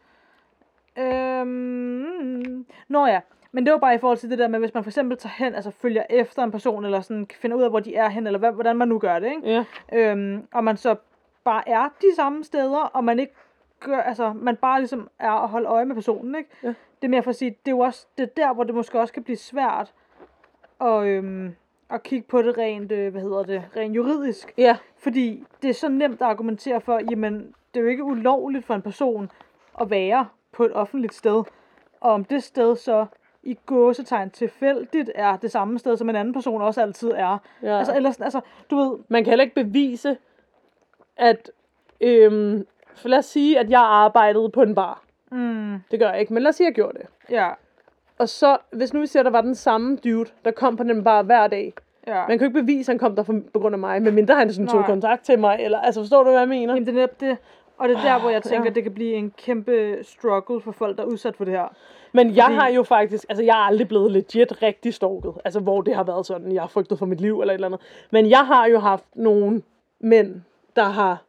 Øhm, nå ja, men det var bare i forhold til det der med, hvis man for eksempel tager hen, altså følger efter en person, eller sådan finder ud af, hvor de er hen, eller hvad, hvordan man nu gør det, ikke? Ja. Øhm, og man så bare er de samme steder, og man ikke gør, altså man bare ligesom er og holde øje med personen, ikke? Ja. Det er mere for at sige, det er jo også, det er der, hvor det måske også kan blive svært at, øhm, at kigge på det rent, øh, hvad hedder det, rent juridisk. Ja. Fordi det er så nemt at argumentere for, jamen, det er jo ikke ulovligt for en person at være på et offentligt sted. Og om det sted så i gåsetegn tilfældigt er det samme sted, som en anden person også altid er. Ja. Altså, eller altså, du ved, Man kan heller ikke bevise, at... Øhm, for lad os sige, at jeg arbejdede på en bar. mm, Det gør jeg ikke, men lad os sige, at jeg gjorde det. ja, Og så, hvis nu vi siger, at der var den samme dude, der kom på den bar hver dag. ja. Man kan jo ikke bevise, at han kom der for, på grund af mig, medmindre han sådan tog Nej. kontakt til mig. Eller, altså, forstår du, hvad jeg mener? Jamen, det er netop det. Og det er der, hvor jeg tænker, Ja. det kan blive en kæmpe struggle for folk, der er udsat for det her. Men jeg Fordi- har jo faktisk, altså jeg er aldrig blevet legit rigtig stalket. Altså hvor det har været sådan, jeg har frygtet for mit liv eller et eller andet. Men jeg har jo haft nogle mænd, der har,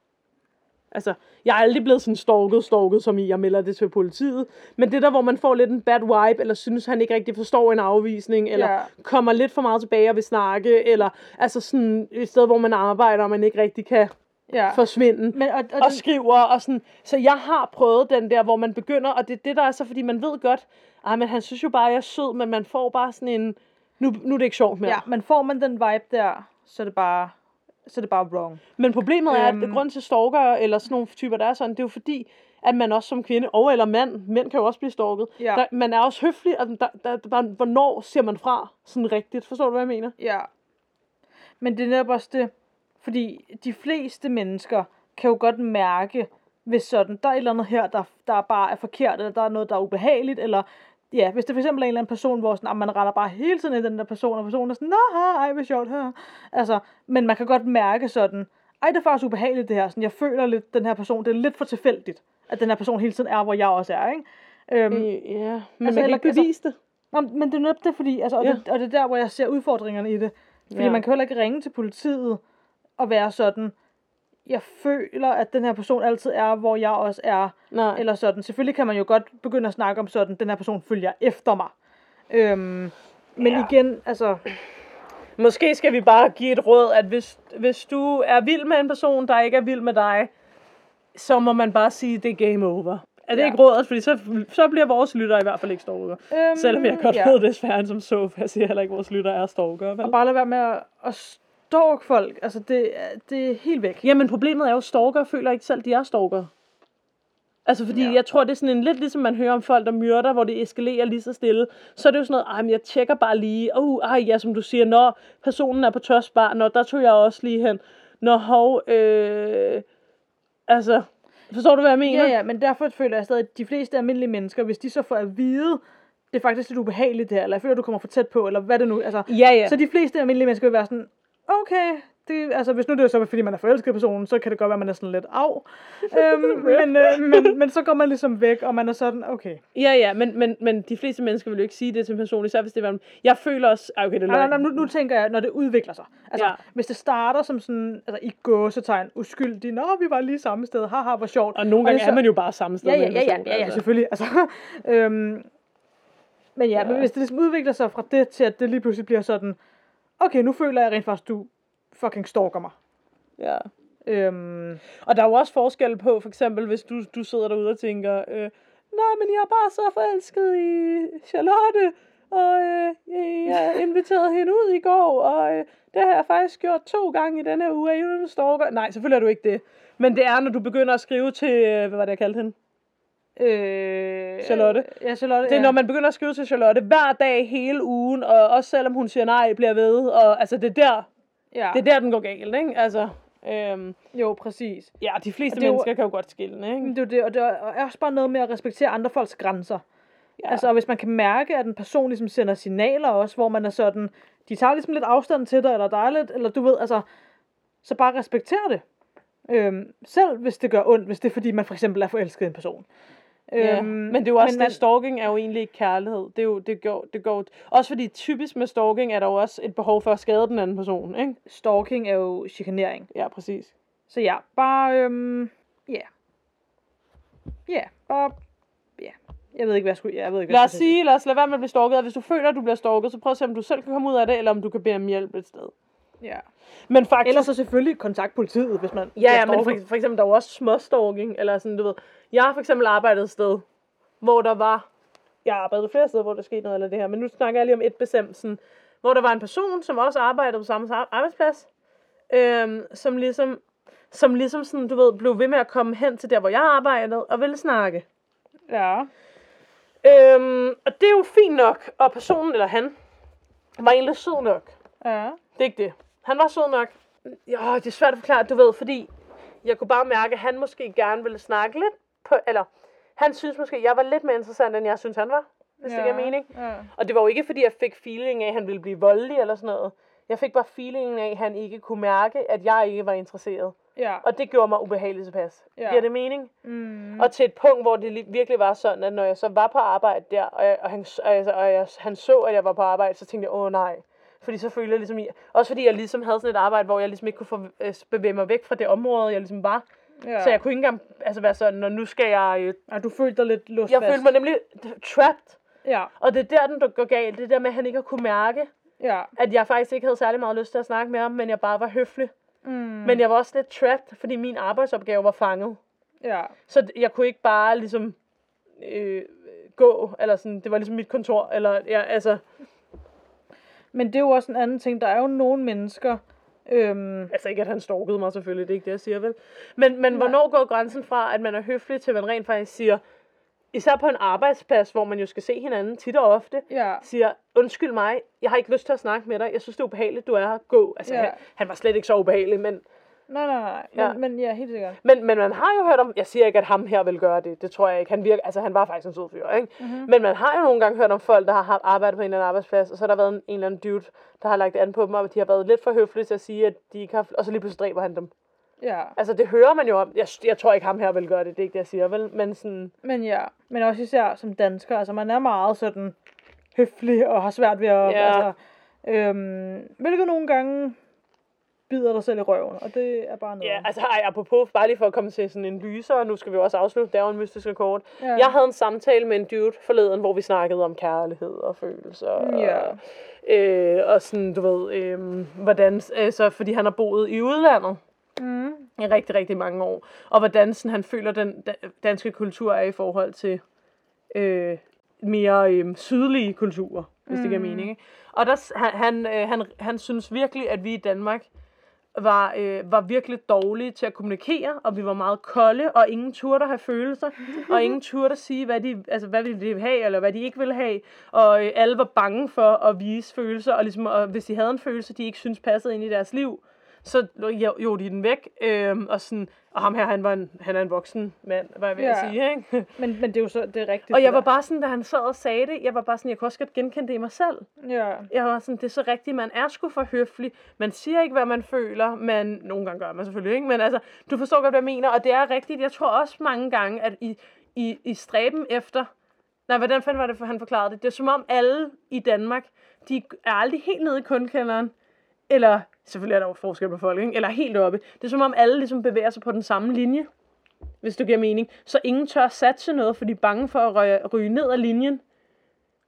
altså jeg er aldrig blevet sådan stalket, stalket, som i jeg melder det til politiet. Men det der, hvor man får lidt en bad vibe, eller synes, han ikke rigtig forstår en afvisning, eller Ja. kommer lidt for meget tilbage og vil snakke, eller altså sådan et sted, hvor man arbejder, og man ikke rigtig kan Ja. forsvinde Men, og, og, og skriver og sådan. Så jeg har prøvet den der, hvor man begynder, og det er det, der er så, fordi man ved godt, ah, men han synes jo bare, jeg er sød, men man får bare sådan en, nu, nu er det ikke sjovt mere. ja, men får man den vibe der, så er det bare, så er det bare wrong. Men problemet er, at Øhm. grund til stalker, eller sådan nogle typer, der er sådan, det er jo fordi, at man også som kvinde, og eller mand, mænd kan jo også blive stalket, Ja. der, man er også høflig, og der, der, der, hvornår siger man fra sådan rigtigt? Forstår du, hvad jeg mener? Ja. Men det er netop også det, fordi de fleste mennesker kan jo godt mærke, hvis sådan, der er et eller andet her, der, der bare er forkert, eller der er noget, der er ubehageligt, eller ja, hvis det for eksempel er en eller anden person, hvor sådan, ah, man retter bare hele tiden i den der person, og personen er sådan, nå, ej, hvor sjovt, her. Altså, men man kan godt mærke sådan, ej, det er faktisk ubehageligt det her, sådan, jeg føler lidt, den her person, det er lidt for tilfældigt, at den her person hele tiden er, hvor jeg også er, ikke? Øhm, Øh, ja, men Altså, man kan ikke bevise det. Nå, men det er netop det, fordi, altså, og, Ja. det, og det er der, hvor jeg ser udfordringerne i det. Fordi Ja. man kan heller ikke ringe til politiet og være sådan, jeg føler, at den her person altid er, hvor jeg også er. Nej. Eller sådan. Selvfølgelig kan man jo godt begynde at snakke om sådan, den her person følger efter mig. Øhm, men Ja. igen, altså, Måske skal vi bare give et råd, at hvis, hvis du er vild med en person, der ikke er vild med dig, så må man bare sige, det er game over. Er det Ja. ikke rådet? Fordi så, så bliver vores lytter i hvert fald ikke stalker. øhm, Selvom jeg godt ja. ved, det er svært som så, for jeg siger heller ikke, at vores lytter er stalker. Vel? Og bare lade være med at, at stalk folk. Altså, det, er- det er helt væk. Jamen problemet er jo, at stalker føler ikke selv, de er stalker. Altså fordi Ja. jeg tror, det er sådan en lidt ligesom man hører om folk, der myrder, hvor det eskalerer lige så stille. Så er det jo sådan noget, ej, men jeg tjekker bare lige. Oh, ej, ja, som du siger, når personen er på tørsbar, når der tog jeg også lige hen. Når hov, øh, altså, forstår du, hvad jeg mener? Ja, ja, men derfor føler jeg stadig, at de fleste almindelige mennesker, hvis de så får at vide, det er faktisk lidt ubehageligt det her, eller jeg føler, du kommer for tæt på, eller hvad det nu, altså, ja. ja. Så de fleste almindelige mennesker vil være sådan, okay, det, altså, hvis nu det er så, fordi man er forelsket i personen, så kan det godt være, at man er sådan lidt af. øhm, men, øh, men, men så går man ligesom væk, og man er sådan, okay. Ja, ja, men, men, men de fleste mennesker vil jo ikke sige det til en person, især hvis det var... Jeg føler også... Okay, det er Nej, nej, nej, nu, nu tænker jeg, når det udvikler sig. Altså, Ja. ja. hvis det starter som sådan, altså i gåsetegn, uskyldig, nå, vi var lige samme sted, haha, hvor sjovt. Og nogle gange det er man jo bare samme sted Ja, ja, ja, ja, person, ja, ja altså. selvfølgelig. Altså, øhm, men ja, ja, men hvis det ligesom udvikler sig fra det til, at det lige pludselig bliver sådan, okay, nu føler jeg rent faktisk, du fucking stalker mig. Ja. Øhm, Og der er jo også forskel på, for eksempel, hvis du, du sidder derude og tænker, øh, nej, men jeg er bare så forelsket i Charlotte, og øh, jeg inviterede hende ud i går, og øh, det har jeg faktisk gjort to gange i denne uge, er I stalker? Nej, selvfølgelig er du ikke det. Men det er, når du begynder at skrive til, øh, hvad var det, jeg kaldte hende? Øh, Charlotte. Ja, Charlotte. Det er, ja. når man begynder at skrive til Charlotte hver dag hele ugen, og også selvom hun siger nej, bliver ved, og altså det er der, ja. det er der, den går galt, ikke? Altså, øhm, Jo, præcis. ja, de fleste det er jo- mennesker kan jo godt skille, ikke? Det er det, og det er også bare noget med at respektere andre folks grænser. Ja. Altså, hvis man kan mærke, at en person ligesom sender signaler også, hvor man er sådan, de tager ligesom lidt afstand til dig, eller der er lidt, eller du ved, altså, så bare respekter det. Øhm, selv hvis det gør ondt, hvis det er fordi, man for eksempel er forelsket i en person. Ja, Øhm, men det er jo også man- det, stalking er jo egentlig ikke kærlighed. Det, er jo, det, går, det går, også fordi typisk med stalking er der jo også et behov for at skade den anden person, ikke? Stalking er jo chikanering. Ja, præcis. Så ja, bare, øhm, ja. Ja, bare, ja. Jeg ved ikke, hvad jeg skulle, jeg ved ikke, hvad Lad os sige, lad os lade være med at blive stalket, og hvis du føler, at du bliver stalket, så prøv at se, om du selv kan komme ud af det, eller om du kan bede om hjælp et sted. Ja. Men faktisk... Ellers så selvfølgelig kontakt politiet, hvis man Ja, ja, men for, for eksempel, der er jo også småstalking, eller sådan, du ved. Jeg har for eksempel arbejdet et sted, hvor der var, jeg har arbejdet flere steder, hvor der skete noget eller det her, men nu snakker jeg lige om et bestemt, sådan, hvor der var en person, som også arbejdede på samme ar- arbejdsplads, øhm, som ligesom, som ligesom sådan, du ved, blev ved med at komme hen til der, hvor jeg arbejdede, og ville snakke. Ja. Øhm, og det er jo fint nok, og personen, eller han, var egentlig sød nok. Ja. Det er ikke det. Han var sød nok. Ja, det er svært at forklare, du ved, fordi jeg kunne bare mærke, at han måske gerne ville snakke lidt på, eller han synes måske, jeg var lidt mere interessant, end jeg synes, han var, hvis ja. det giver mening. Ja. Og det var jo ikke, fordi jeg fik feeling af, at han ville blive voldelig eller sådan noget. Jeg fik bare feelingen af, at han ikke kunne mærke, at jeg ikke var interesseret. Ja. Og det gjorde mig ubehageligt tilpas. Ja. Giver det mening? Mm. Og til et punkt, hvor det li- virkelig var sådan, at når jeg så var på arbejde der, og, jeg, og, han, jeg, og jeg, han så, at jeg var på arbejde, så tænkte jeg, åh nej. Fordi så følte jeg ligesom, også fordi jeg ligesom havde sådan et arbejde, hvor jeg ligesom ikke kunne få, øh, bevæge mig væk fra det område, jeg ligesom var. Ja. Så jeg kunne ikke engang altså være sådan, når nu skal jeg... Øh, du følte dig lidt låst jeg fast. følte mig nemlig trapped. Ja. Og det er der, den der går galt. Det er der med, at han ikke har kunne mærke, Ja. at jeg faktisk ikke havde særlig meget lyst til at snakke med ham, men jeg bare var høflig. Mm. Men jeg var også lidt trapped, fordi min arbejdsopgave var fanget. Ja. Så jeg kunne ikke bare ligesom øh, gå, eller sådan, det var ligesom mit kontor, eller ja, altså, Men det er jo også en anden ting. Der er jo nogle mennesker, øhm, altså ikke at han stalkede mig selvfølgelig, det er ikke det, jeg siger vel. Men, men hvornår går grænsen fra, at man er høflig, til man rent faktisk siger, især på en arbejdsplads, hvor man jo skal se hinanden tit og ofte, ja. siger, undskyld mig, jeg har ikke lyst til at snakke med dig, jeg synes, det er ubehageligt, du er her, gå. Altså, Ja. han, han var slet ikke så ubehagelig, men, Nej, nej, nej. Men, Ja. men ja, helt sikkert. men, men man har jo hørt om, jeg siger ikke, at ham her vil gøre det, det tror jeg ikke, han virker, altså han var faktisk en sød fyr, ikke? Mm-hmm. Men man har jo nogle gange hørt om folk, der har arbejdet på en eller anden arbejdsplads, og så har der været en, en eller anden dude, der har lagt an på dem, og de har været lidt for høflige til at sige, at de ikke har, og så lige pludselig dræber han dem. Ja. Altså det hører man jo om, jeg, jeg tror ikke ham her vil gøre det, det er ikke det, jeg siger, vel? Men sådan, Men ja. Men også især som dansker. Altså, man er meget sådan høflig og har svært ved at... Ja. Altså, øhm, hvilket nogle gange bider dig selv i røven, og det er bare noget. Ja, altså ej, apropos, bare lige for at komme til sådan en lyser, og nu skal vi også afslutte, det er jo en mystisk rekord. Ja. Jeg havde en samtale med en dude forleden, hvor vi snakkede om kærlighed og følelser. Ja. Og, øh, og sådan, du ved, øh, hvordan, altså, fordi han har boet i udlandet Mm. i rigtig, rigtig mange år. Og hvordan sådan, han føler, den da- danske kultur er i forhold til øh, mere øh, sydlige kulturer, hvis det giver mening. Ikke? Og der, han, han, øh, han, han synes virkelig, at vi i Danmark var, øh, var virkelig dårlige til at kommunikere, og vi var meget kolde, og ingen turde have følelser, og ingen turde sige, hvad de, altså, hvad ville de have, eller hvad de ikke ville have, og øh, alle var bange for at vise følelser, og, ligesom, og hvis de havde en følelse, de ikke synes passede ind i deres liv, så jo, de den væk, øhm, og sådan, og ham her, han, var en, han er en voksen mand, hvad jeg ved at Ja. sige, ikke? Men, men det er jo så, det er rigtigt. Og jeg var bare sådan, da han sad og sagde det, jeg var bare sådan, jeg kunne også godt genkende det i mig selv. Ja. Jeg var sådan, det er så rigtigt, man er sgu for høflig. Man siger ikke, hvad man føler, men nogle gange gør man selvfølgelig ikke. Men altså, du forstår godt, hvad jeg mener, og det er rigtigt. Jeg tror også mange gange, at i, i, i stræben efter, nej, hvordan fanden var det, for han forklarede det? Det er som om alle i Danmark, de er aldrig helt nede i kundkælderen, eller selvfølgelig er der jo forskel på folk, ikke? eller helt oppe. Det er som om alle ligesom bevæger sig på den samme linje, hvis du giver mening. Så ingen tør satse noget, for de er bange for at ryge, ryge ned ad linjen.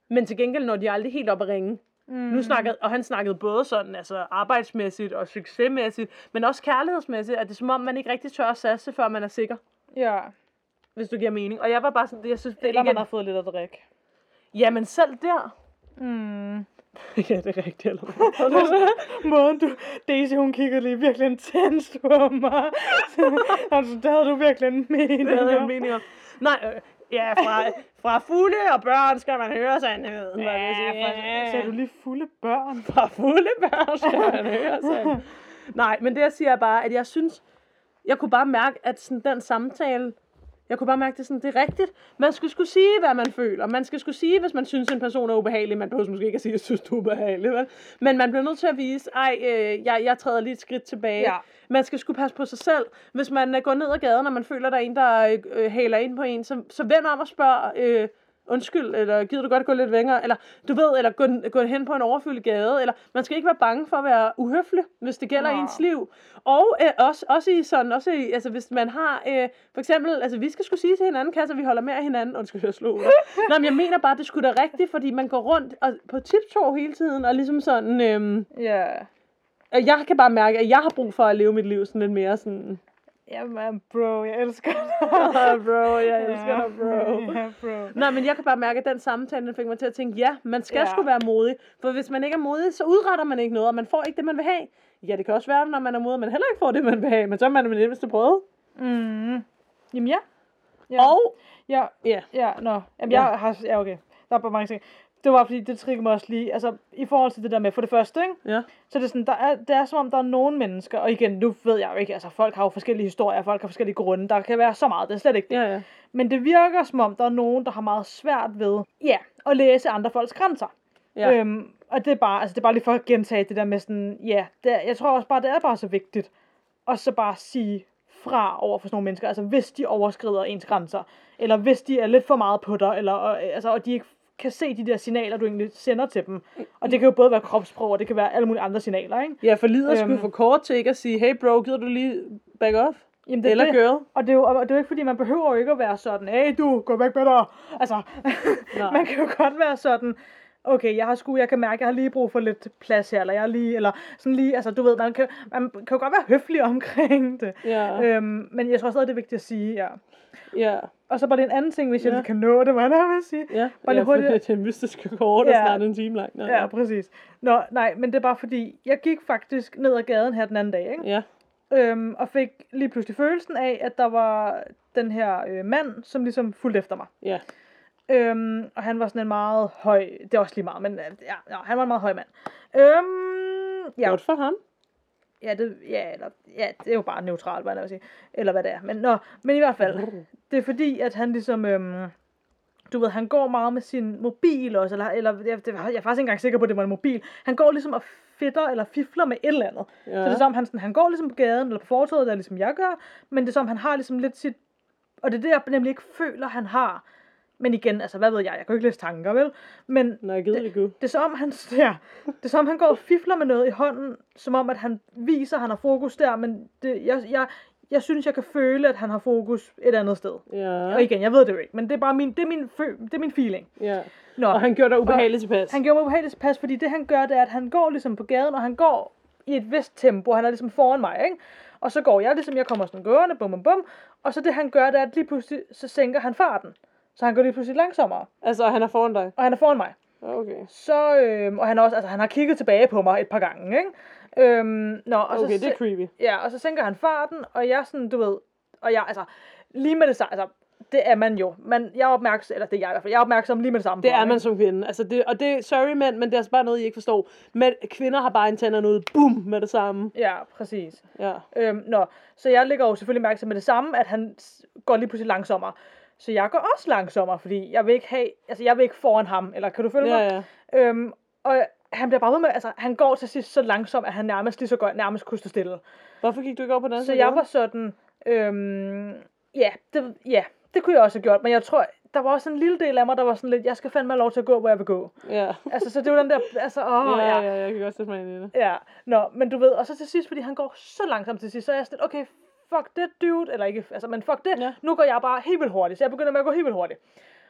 Men til gengæld når de aldrig helt op at ringe. Mm. Nu snakkede, og han snakkede både sådan, altså arbejdsmæssigt og succesmæssigt, men også kærlighedsmæssigt, at det er som om, man ikke rigtig tør at satse, før man er sikker, Ja. hvis du giver mening. Og jeg var bare sådan, jeg synes, det Eller ikke man har fået lidt at drikke. Jamen selv der. Mm. ja, det er rigtigt. Eller hvad? Måden du... Daisy, hun kiggede lige virkelig intenst på mig. altså, det havde du virkelig en mening det havde jeg en mening om. Nej, øh, ja, fra, fra fulde og børn skal man høre sandheden. Ja, for, sagde du lige fulde børn? fra fulde børn skal man høre sandheden. Nej, men det jeg siger er bare, at jeg synes, jeg kunne bare mærke, at sådan, den samtale, jeg kunne bare mærke, det, sådan, det er rigtigt. Man skal skulle sige, hvad man føler. Man skal skulle sige, hvis man synes, en person er ubehagelig. Man behøver måske ikke at sige, at jeg synes, du er ubehagelig. Vel? Men man bliver nødt til at vise, ej, øh, jeg, jeg træder lige et skridt tilbage. Ja. Man skal skulle passe på sig selv. Hvis man øh, går ned ad gaden, og man føler, der er en, der øh, haler ind på en, så, så vend om og spørg, øh, undskyld, eller gider du godt gå lidt længere, eller du ved, eller gå, gå hen på en overfyldt gade, eller man skal ikke være bange for at være uhøflig, hvis det gælder Nå. ens liv. Og øh, også, også i sådan, også i, altså hvis man har, øh, for eksempel, altså vi skal skulle sige til hinanden, Kasser, vi holder med af hinanden, undskyld, jeg slog. Nå, men jeg mener bare, det skulle da rigtigt, fordi man går rundt og, på tiptoe hele tiden, og ligesom sådan, øh, Ja. jeg kan bare mærke, at jeg har brug for at leve mit liv sådan lidt mere sådan, Jamen, bro, jeg elsker dig. bro, jeg elsker dig, bro. Ja, bro. Nej, men jeg kan bare mærke, at den samtale, den fik mig til at tænke, ja, man skal Ja. sgu være modig. For hvis man ikke er modig, så udretter man ikke noget, og man får ikke det, man vil have. Ja, det kan også være, når man er modig, man heller ikke får det, man vil have. Men så er man det mindste prøvet. Mm. Jamen, ja. ja. Og, Ja, ja, ja, nå. Jamen, Ja. jeg har... Ja, okay. Der er bare mange ting. Det var fordi, det trigger mig også lige. Altså, i forhold til det der med, for det første, ikke? ja, Så det er, sådan, der er, det er som om, der er nogle mennesker, og igen, nu ved jeg jo ikke, altså folk har jo forskellige historier, folk har forskellige grunde, der kan være så meget, det er slet ikke det. ja, ja. Men det virker som om, der er nogen, der har meget svært ved, ja, at læse andre folks grænser. ja. Øhm, og det er bare, altså det er bare lige for at gentage det der med sådan, ja, det er, jeg tror også bare, det er bare så vigtigt, og så bare sige fra over for sådan nogle mennesker, altså hvis de overskrider ens grænser, eller hvis de er lidt for meget på dig, eller, og, altså, og de ikke kan se de der signaler, du egentlig sender til dem. Og det kan jo både være kropssprog, og det kan være alle mulige andre signaler, ikke? Ja, for lider Øhm. skulle for kort til ikke at sige, hey bro, gider du lige back off? Jamen, det er Eller det. girl. Og det, er jo, og det er jo ikke, fordi man behøver jo ikke at være sådan, hey du, gå væk med dig. Altså, man kan jo godt være sådan, okay, jeg har sgu, jeg kan mærke, jeg har lige brug for lidt plads her, eller jeg har lige, eller sådan lige, altså du ved, man kan, man kan jo godt være høflig omkring det. Ja, Øhm, men jeg tror stadig, det er vigtigt at sige, ja. ja, Og så bare det en anden ting, hvis jeg Ja. lige kan nå det, hvad jeg vil sige. ja. Bare ja, lige hurtigt. det er mystiske kort, og Ja. snart en time lang. Nå, Ja, præcis. Nå, nej, men det er bare fordi, jeg gik faktisk ned ad gaden her den anden dag, ikke? ja, Øhm, og fik lige pludselig følelsen af, at der var den her øh, mand, som ligesom fulgte efter mig. ja. Øhm, og han var sådan en meget høj, det er også lige meget, men øh, ja, ja, han var en meget høj mand. Øhm, ja, Godt for ham. Ja, det, ja, eller, ja, det er jo bare neutralt, hvad jeg vil sige, eller hvad det er. Men, nå, men i hvert fald, det er fordi, at han ligesom, øhm, du ved, han går meget med sin mobil også, eller, eller jeg, det, jeg er faktisk ikke engang sikker på, at det var en mobil. Han går ligesom og fitter eller fifler med et eller andet. Ja. Så det er som, han, sådan, han går ligesom på gaden, eller på fortovet, der ligesom jeg gør, men det er som, han har ligesom lidt sit, og det er det, jeg nemlig ikke føler, han har. Men igen, altså, hvad ved jeg, jeg kan jo ikke læse tanker, vel? Men Nå, jeg gider ikke gå. det er som om, han, ja, det er som om, han går og fifler med noget i hånden, som om, at han viser, at han har fokus der, men det, jeg, jeg, jeg synes, jeg kan føle, at han har fokus et andet sted. Ja, Og igen, jeg ved det jo ikke, men det er bare min, det er min, fø, det er min feeling. ja. Nå, Og han gjorde dig ubehageligt tilpas. han gjorde mig ubehageligt tilpas, fordi det han gør, det er, at han går ligesom på gaden, og han går i et vist tempo, han er ligesom foran mig, ikke? Og så går jeg ligesom, jeg kommer sådan gående, bum bum bum, og så det han gør, det er, at lige pludselig, så sænker han farten. Så han går lige pludselig langsommere, Altså, han er foran dig. og han er foran mig. Okay. Så, øhm, og han, også, altså, han har kigget tilbage på mig et par gange, ikke? Øhm, nå, og Okay, så, det er creepy. Ja, og så sænker han farten, og jeg sådan, du ved, og jeg, altså, lige med det samme, altså, det er man jo. Man, jeg er opmærksom, eller det er jeg i hvert fald, jeg er opmærksom lige med det samme. Det på er ham, man ikke? som kvinde. Altså det, og det, sorry mænd, men det er altså bare noget, I ikke forstår. Men kvinder har bare antennerne ud, boom, med det samme. Ja, præcis. Ja. Øhm, nå, så jeg lægger jo selvfølgelig mærke til med det samme, at han går lige pludselig langsommere. Så jeg går også langsommere, fordi jeg vil ikke have, altså jeg vil ikke foran ham, eller kan du følge mig? Ja, ja. Øhm, og han bliver bare ved med, altså han går til sidst så langsomt, at han nærmest lige så godt nærmest kunne stå stille. Hvorfor gik du ikke over på den anden Så jeg var sådan, øhm, ja, det, ja, det kunne jeg også have gjort, men jeg tror, der var også en lille del af mig, der var sådan lidt, jeg skal fandme have lov til at gå, hvor jeg vil gå. Ja. Altså, så det var den der, altså, åh, ja, ja. ja, jeg kan godt sætte mig ind i det. Ja, nå, men du ved, og så til sidst, fordi han går så langsomt til sidst, så er jeg sådan, lidt, okay, fuck det, dude, eller ikke, altså, men fuck det, Ja. nu går jeg bare helt vildt hurtigt, så jeg begynder med at gå helt vildt hurtigt.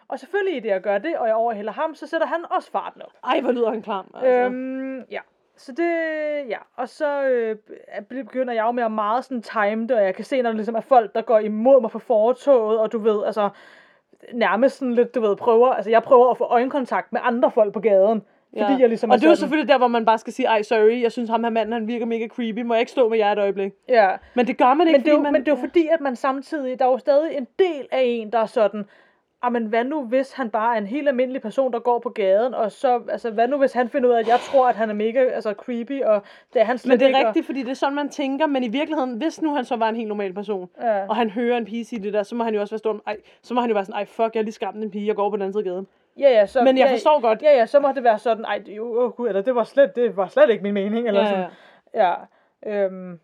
Og selvfølgelig i det, jeg gør det, og jeg overhælder ham, så sætter han også farten op. Ej, hvor lyder han klam. Altså. Øhm, ja. Så det, ja, og så øh, begynder jeg jo med at meget sådan time det, og jeg kan se, når der ligesom er folk, der går imod mig på fortoget, og du ved, altså, nærmest sådan lidt, du ved, prøver, altså jeg prøver at få øjenkontakt med andre folk på gaden, fordi jeg ligesom og det er jo selvfølgelig der, hvor man bare skal sige, ej, sorry, jeg synes ham her manden, han virker mega creepy, må jeg ikke stå med jer et øjeblik? Ja, Men det gør man ikke, men det, er jo, fordi man... men det er jo fordi, at man samtidig, der er jo stadig en del af en, der er sådan, "Ah, men hvad nu, hvis han bare er en helt almindelig person, der går på gaden, og så, altså, hvad nu, hvis han finder ud af, at jeg tror, at han er mega altså, creepy, og det er han slet Men det ikke, er og- rigtigt, fordi det er sådan, man tænker, men i virkeligheden, hvis nu han så var en helt normal person, Ja. og han hører en pige sige det der, så må han jo også være stående, ej, så må han jo være sådan, ej, fuck, jeg har lige skabt en pige, jeg går på den anden side af gaden. Ja, ja, så, Men jeg ja, forstår godt. Ja, ja, så må det være sådan, ej, jo, oh, gud, eller det var slet, det var slet ikke min mening, eller Ja, sådan. Ja. Øhm,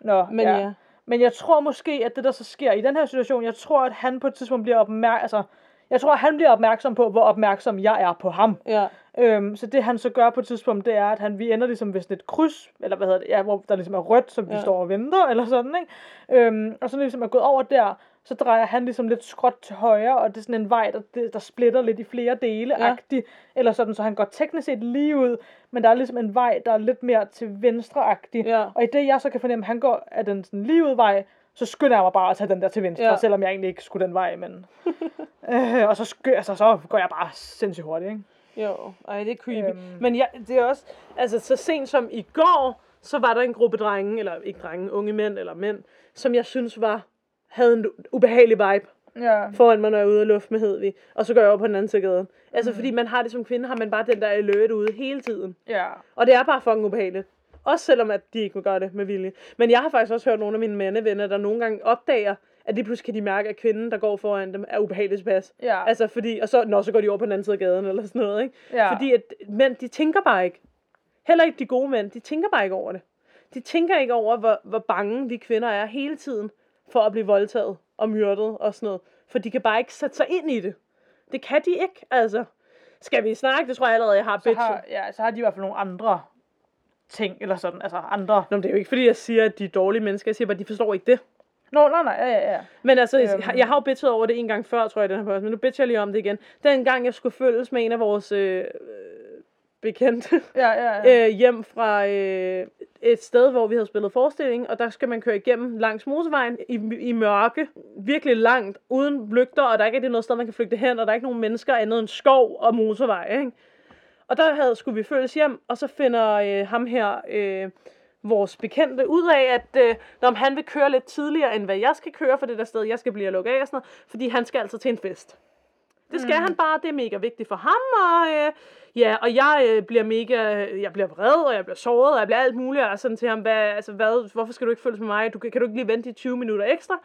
nå, Men ja. ja. Men jeg tror måske, at det der så sker i den her situation, jeg tror, at han på et tidspunkt bliver opmærksom, altså, jeg tror, at han bliver opmærksom på, hvor opmærksom jeg er på ham. Ja, Øhm, så det han så gør på et tidspunkt, det er, at han, vi ender ligesom ved sådan et kryds, eller hvad hedder det, ja, hvor der ligesom er rødt, som vi Ja. står og venter, eller sådan, ikke? Øhm, og så vi ligesom er gået over der, så drejer han ligesom lidt skråt til højre, og det er sådan en vej, der, der splitter lidt i flere dele, Ja. ja. eller sådan, så han går teknisk set lige ud, men der er ligesom en vej, der er lidt mere til venstre-agtig. Ja. Og i det, jeg så kan fornemme, at han går af den sådan lige ud vej, så skynder jeg mig bare at tage den der til venstre, Ja. selvom jeg egentlig ikke skulle den vej, men... øh, og så, sky, altså, så går jeg bare sindssygt hurtigt, ikke? jo, ej, det er creepy. Øhm. Men ja, det er også, altså så sent som i går, så var der en gruppe drenge, eller ikke drenge, unge mænd eller mænd, som jeg synes var, havde en ubehagelig vibe Ja. foran mig, når jeg er ude og luft med Hedvig. Og så går jeg over på den anden side gaden. Altså, fordi man har det som kvinde, har man bare den der alert ude hele tiden. Ja. Og det er bare fucking ubehageligt. Også selvom, at de ikke må gøre det med vilje. Men jeg har faktisk også hørt nogle af mine mandevenner, der nogle gange opdager, at lige pludselig kan de mærke, at kvinden, der går foran dem, er ubehageligt tilpas. Ja. Altså fordi, og så, nå, så går de over på den anden side af gaden, eller sådan noget, ikke? Ja. Fordi at mænd, de tænker bare ikke. Heller ikke de gode mænd, de tænker bare ikke over det. De tænker ikke over, hvor, hvor bange vi kvinder er hele tiden for at blive voldtaget og myrdet og sådan noget. For de kan bare ikke sætte sig ind i det. Det kan de ikke, altså. Skal vi snakke? Det tror jeg allerede, jeg har så har, ja, så har de i hvert fald nogle andre ting, eller sådan, altså andre. Nå, men det er jo ikke fordi, jeg siger, at de er dårlige mennesker. Jeg siger bare, at de forstår ikke det. Nå, nej, nej, ja, ja, ja. Men altså, Øhm. øhm. jeg har jo bitchet over det en gang før, tror jeg, den her podcast, men nu bitcher jeg lige om det igen. Den gang, jeg skulle følges med en af vores øh, bekendte Ja, ja, ja. øh, hjem fra øh, et sted, hvor vi havde spillet forestilling, og der skal man køre igennem langs motorvejen i, i mørke, virkelig langt, uden lygter, og der er ikke noget sted, man kan flygte hen, og der er ikke nogen mennesker andet end skov og motorvej, ikke? Og der havde, skulle vi følges hjem, og så finder øh, ham her, øh, vores bekendte, ud af, at øh, når han vil køre lidt tidligere, end hvad jeg skal køre for det der sted, jeg skal blive at lukke af og sådan noget, fordi han skal altså til en fest. Det skal mm. han bare, det er mega vigtigt for ham, og øh, ja, og jeg øh, bliver mega, jeg bliver vred, og jeg bliver såret, og jeg bliver alt muligt, og sådan til ham, hvad, altså, hvad, hvorfor skal du ikke følges med mig, du, kan kan du ikke lige vente de 20 minutter ekstra?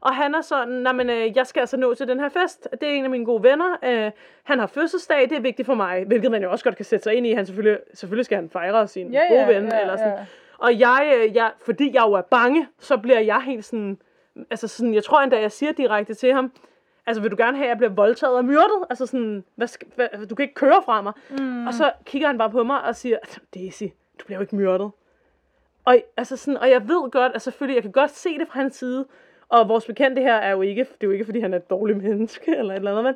Og han er sådan, nej, men øh, jeg skal altså nå til den her fest. Det er en af mine gode venner. Øh, han har fødselsdag, det er vigtigt for mig. Hvilket man jo også godt kan sætte sig ind i. Han selvfølgelig, selvfølgelig skal han fejre sin Ja, gode ja, ven. ja, eller sådan. ja. Og jeg, øh, jeg, fordi jeg jo er bange, så bliver jeg helt sådan, altså sådan, jeg tror endda, jeg siger direkte til ham, altså vil du gerne have, at jeg bliver voldtaget og myrdet? Altså sådan, hvad, skal, hvad, du kan ikke køre fra mig. Mm. Og så kigger han bare på mig og siger, Daisy, du bliver jo ikke myrdet. Og, altså sådan, og jeg ved godt, at selvfølgelig, jeg kan godt se det fra hans side, og vores bekendte her er jo ikke, det er jo ikke, fordi han er et dårligt menneske, eller et eller andet, men,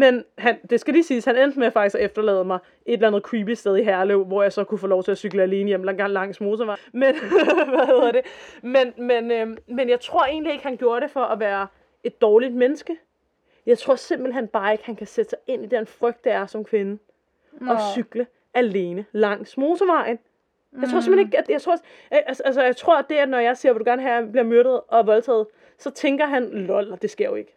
men han, det skal lige siges, han endte med faktisk at efterlade mig et eller andet creepy sted i Herlev, hvor jeg så kunne få lov til at cykle alene hjem lang, langs motorvej. Men, hvad hedder det? Men, men, øh, men jeg tror egentlig ikke, han gjorde det for at være et dårligt menneske. Jeg tror simpelthen bare ikke, han kan sætte sig ind i den frygt, det er som kvinde. Nå. At cykle alene langs motorvejen. Jeg tror simpelthen ikke, at jeg tror, altså, altså, jeg tror, at det er, når jeg siger, at du gerne have, at jeg bliver myrdet og voldtaget, så tænker han, lol, det sker jo ikke.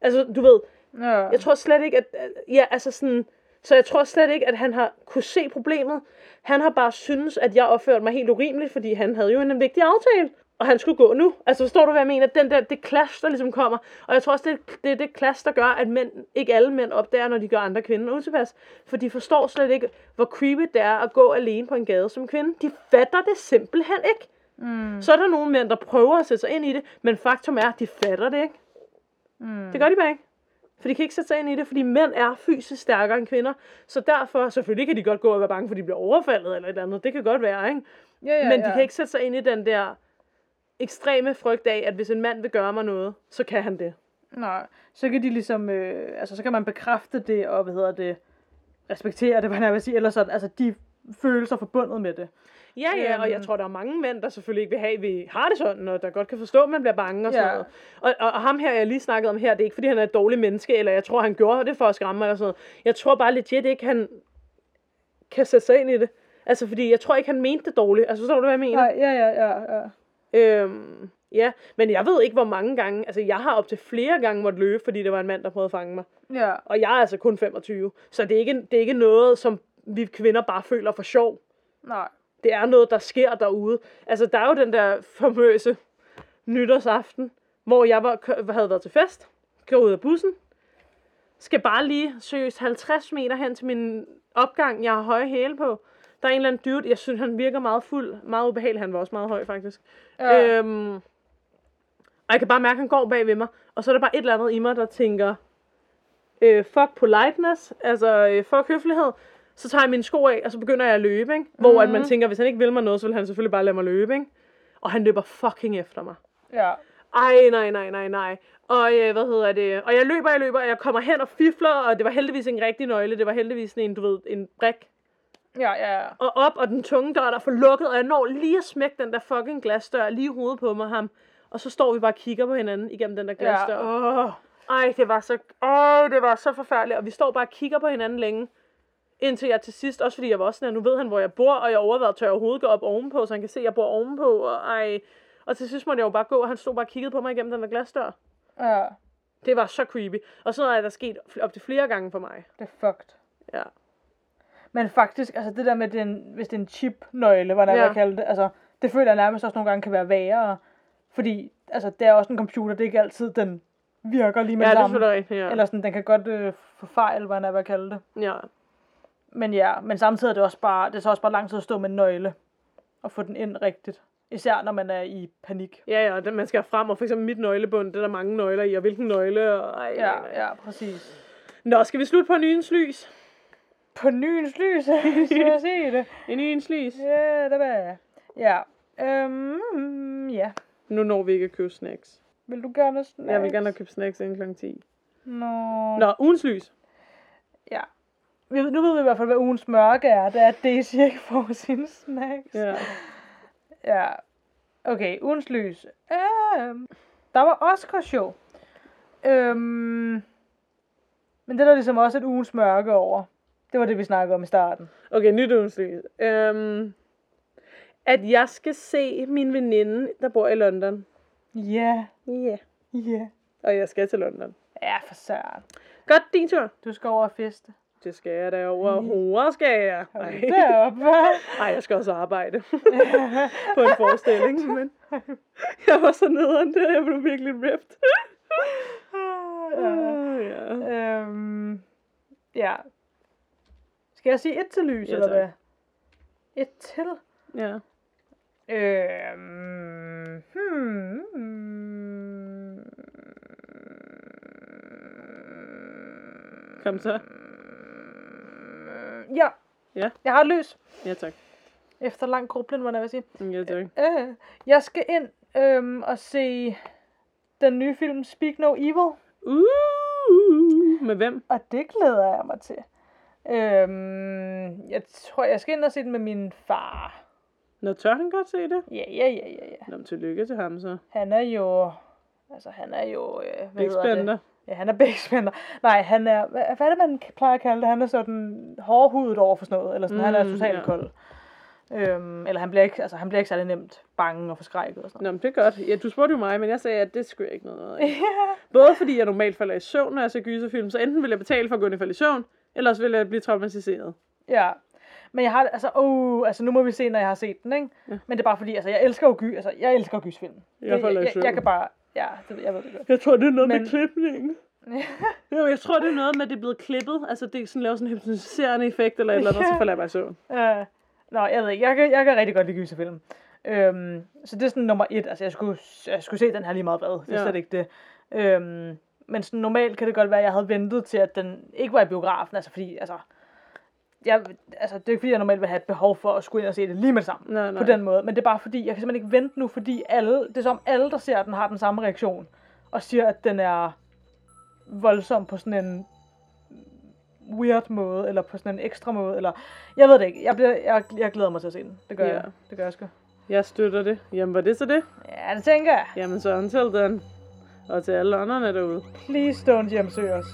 Altså, du ved, Ja. jeg tror slet ikke, at, ja, altså sådan, så jeg tror slet ikke, at han har kunne se problemet. Han har bare synes, at jeg opførte mig helt urimeligt, fordi han havde jo en vigtig aftale, og han skulle gå nu. Altså, forstår du, hvad jeg mener? Den der, det clash, der ligesom kommer. Og jeg tror også, det, det er det clash, der gør, at mænd, ikke alle mænd opdager, når de gør andre kvinder utilpas. For de forstår slet ikke, hvor creepy det er at gå alene på en gade som kvinde. De fatter det simpelthen ikke. Mm. Så er der nogle mænd, der prøver at sætte sig ind i det, men faktum er, at de fatter det ikke. Mm. Det gør de bare ikke. For de kan ikke sætte sig ind i det, fordi mænd er fysisk stærkere end kvinder. Så derfor, selvfølgelig kan de godt gå og være bange for, at de bliver overfaldet eller et eller andet. Det kan godt være, ikke? Ja, ja, Men de ja. kan ikke sætte sig ind i den der ekstreme frygt af, at hvis en mand vil gøre mig noget, så kan han det. Nej, så kan de ligesom, øh, altså så kan man bekræfte det, og hvad hedder det, respektere det, hvad jeg vil sige, ellers sådan, altså de følelser forbundet med det. Ja, ja, og jeg Øhm. tror, der er mange mænd, der selvfølgelig ikke vil have, at vi har det sådan, og der godt kan forstå, at man bliver bange og sådan Ja. noget. Og, og, og ham her, jeg lige snakkede om her, det er ikke, fordi han er et dårligt menneske, eller jeg tror, han gjorde det for at skræmme mig eller sådan noget. Jeg tror bare legit ikke, han kan sætte sig ind i det. Altså, fordi jeg tror ikke, han mente det dårligt. Altså, forstår du, hvad jeg mener? Nej, ja, ja, ja, ja. Øhm, ja, men jeg ved ikke, hvor mange gange. Altså, jeg har op til flere gange måtte løbe, fordi det var en mand, der prøvede at fange mig. Ja, Og jeg er altså kun 25. Så det er ikke, det er ikke noget, som vi kvinder bare føler for sjov. nej. Det er noget, der sker derude. Altså, der er jo den der famøse nytårsaften, hvor jeg var, havde været til fest, går ud af bussen, skal bare lige seriøst 50 meter hen til min opgang, jeg har høje hæle på. Der er en eller anden dude, jeg synes, han virker meget fuld, meget ubehagelig. Han var også meget høj, faktisk. Ja. Øhm, og jeg kan bare mærke, at han går bag ved mig. Og så er der bare et eller andet i mig, der tænker, øh, fuck politeness, altså øh, fuck høflighed. Så tager jeg mine sko af, og så begynder jeg at løbe, ikke? Hvor at man tænker, hvis han ikke vil mig noget, så vil han selvfølgelig bare lade mig løbe, ikke? Og han løber fucking efter mig. Ja. Ej, nej, nej, nej, nej. Og øh, hvad hedder det? Og jeg løber, jeg løber, og jeg kommer hen og fifler, og det var heldigvis en rigtig nøgle. Det var heldigvis en, du ved, en brik. Ja, ja, ja. Og op, og den tunge dør, der er for lukket, og jeg når lige at smække den der fucking glasdør lige i hovedet på mig ham. Og så står vi bare og kigger på hinanden igennem den der glasdør. Ja. Åh. Ej, det var så, åh, det var så forfærdeligt. Og vi står bare og kigger på hinanden længe. Indtil jeg til sidst, også fordi jeg var også sådan, nu ved han, hvor jeg bor, og jeg overvejede, tør jeg overhovedet gå op ovenpå, så han kan se, at jeg bor ovenpå. Og, ej. og til sidst måtte jeg jo bare gå, og han stod bare og kiggede på mig igennem den der glasdør. Ja, Det var så creepy. Og sådan noget er der sket op til flere gange for mig. det er fucked. Ja. Men faktisk, altså det der med, den, hvis det er en chip-nøgle, der Ja. ja. kalde det, altså det føler jeg nærmest også nogle gange kan være værre. Fordi, altså det er også en computer, det er ikke altid, den virker lige med Ja, det det er rigtigt, ja. Eller sådan, den kan godt øh, få fejl, hvad man vil kalde det. ja. Men ja, men samtidig er det også bare, det er så også bare lang tid at stå med en nøgle og få den ind rigtigt. Især når man er i panik. Ja, ja, det, man skal frem, og for eksempel mit nøglebund, det er der mange nøgler i, og hvilken nøgle, og ej, Ja, nej, nej. ja, præcis. Nå, skal vi slutte på nyens lys? På nyens lys, skal jeg se det. En nyens lys? Ja, det var jeg. Ja. Øhm, ja. Nu når vi ikke at købe snacks. Vil du gerne snacks? Jeg vil gerne have købt snacks inden kl. 10. Nå. Nå, ugens lys. Ja. Vi, nu ved vi i hvert fald, hvad ugens mørke er. Det er, at Daisy ikke får sine snacks. Ja. Ja. Okay, ugens lys. Øhm, der var Oscar show. Øhm, men det er der ligesom også et ugens mørke over. Det var det, vi snakkede om i starten. Okay, nyt lys. Øhm, at jeg skal se min veninde, der bor i London. Ja, Ja. Ja. Og jeg skal til London. Ja, for søren. Godt, din tur. Du skal over og feste. Det skal jeg da over. Hvor skal jeg? Ej. Deroppe, hva'? Ej, jeg skal også arbejde på en forestilling, men jeg var så nederen der, jeg blev virkelig ripped. ja. Ah, ja. Øhm, ja. Skal jeg sige et til lys, Ja, eller tak. hvad? Et til? ja. Øhm, hmm, Kom så. Ja. Ja. Jeg har et lys. Ja, tak. Efter lang grublen, hvad jeg sige. Ja, tak. Øh, jeg skal ind øhm, og se den nye film Speak No Evil. Uh, med hvem? Og det glæder jeg mig til. Øhm, jeg tror, jeg skal ind og se den med min far. Nå, tør han godt se det? Ja, ja, ja, ja, ja. Nå, men tillykke til ham så. Han er jo... Altså, han er jo... Øh, hvad. Ja, han er big spender. Nej, han er... Hvad, hvad er det, man plejer at kalde det? Han er sådan hårdhudet over for sådan noget. Eller sådan, mm, han er Mm, totalt ja. kold. Øhm, eller han bliver, ikke, altså, han bliver ikke særlig nemt bange og forskrækket og sådan Nå, men det er godt. Ja, du spurgte jo mig, men jeg sagde, at det skulle jeg ikke noget af. Både fordi jeg normalt falder i søvn, når jeg ser gyserfilm, så enten vil jeg betale for at gå ind og falde i søvn, eller også vil jeg blive traumatiseret. Ja. Men jeg har, altså, oh, altså nu må vi se, når jeg har set den, ikke? Ja. Men det er bare fordi, altså, jeg elsker jo gy, altså, jeg elsker gysfilm. Jeg falder i jeg, søvn. jeg, kan bare, ja, det, jeg ved det godt. Jeg tror, det er noget Men- med klipningen. Jo, jeg tror, det er noget med, at det er blevet klippet. Altså, det er sådan, laver sådan en hypnotiserende effekt eller et eller andet, så falder jeg bare i søvn. Øh, nå, jeg ved ikke, jeg kan, jeg kan rigtig godt lide gyserfilm. Øhm, så det er sådan nummer et, altså jeg skulle, jeg skulle se den her lige meget hvad, det er Ja. ja. slet ikke det. Øhm, men sådan normalt kan det godt være, at jeg havde ventet til, at den ikke var i biografen, altså fordi, altså, jeg, altså det er ikke fordi, jeg normalt vil have et behov for at skulle ind og se det lige med det samme. Nej, nej. På den måde, men det er bare fordi, jeg kan simpelthen ikke vente nu, fordi alle, det er som alle, der ser den, har den samme reaktion, og siger, at den er voldsom på sådan en weird måde, eller på sådan en ekstra måde, eller jeg ved det ikke. Jeg, bliver, jeg, jeg glæder mig til at se den. Det gør Ja. jeg. Det gør jeg sgu. Jeg støtter det. Jamen, var det så det? Ja, det tænker jeg. Jamen, så until then. Og til alle andre derude. Please don't hjemsøge os.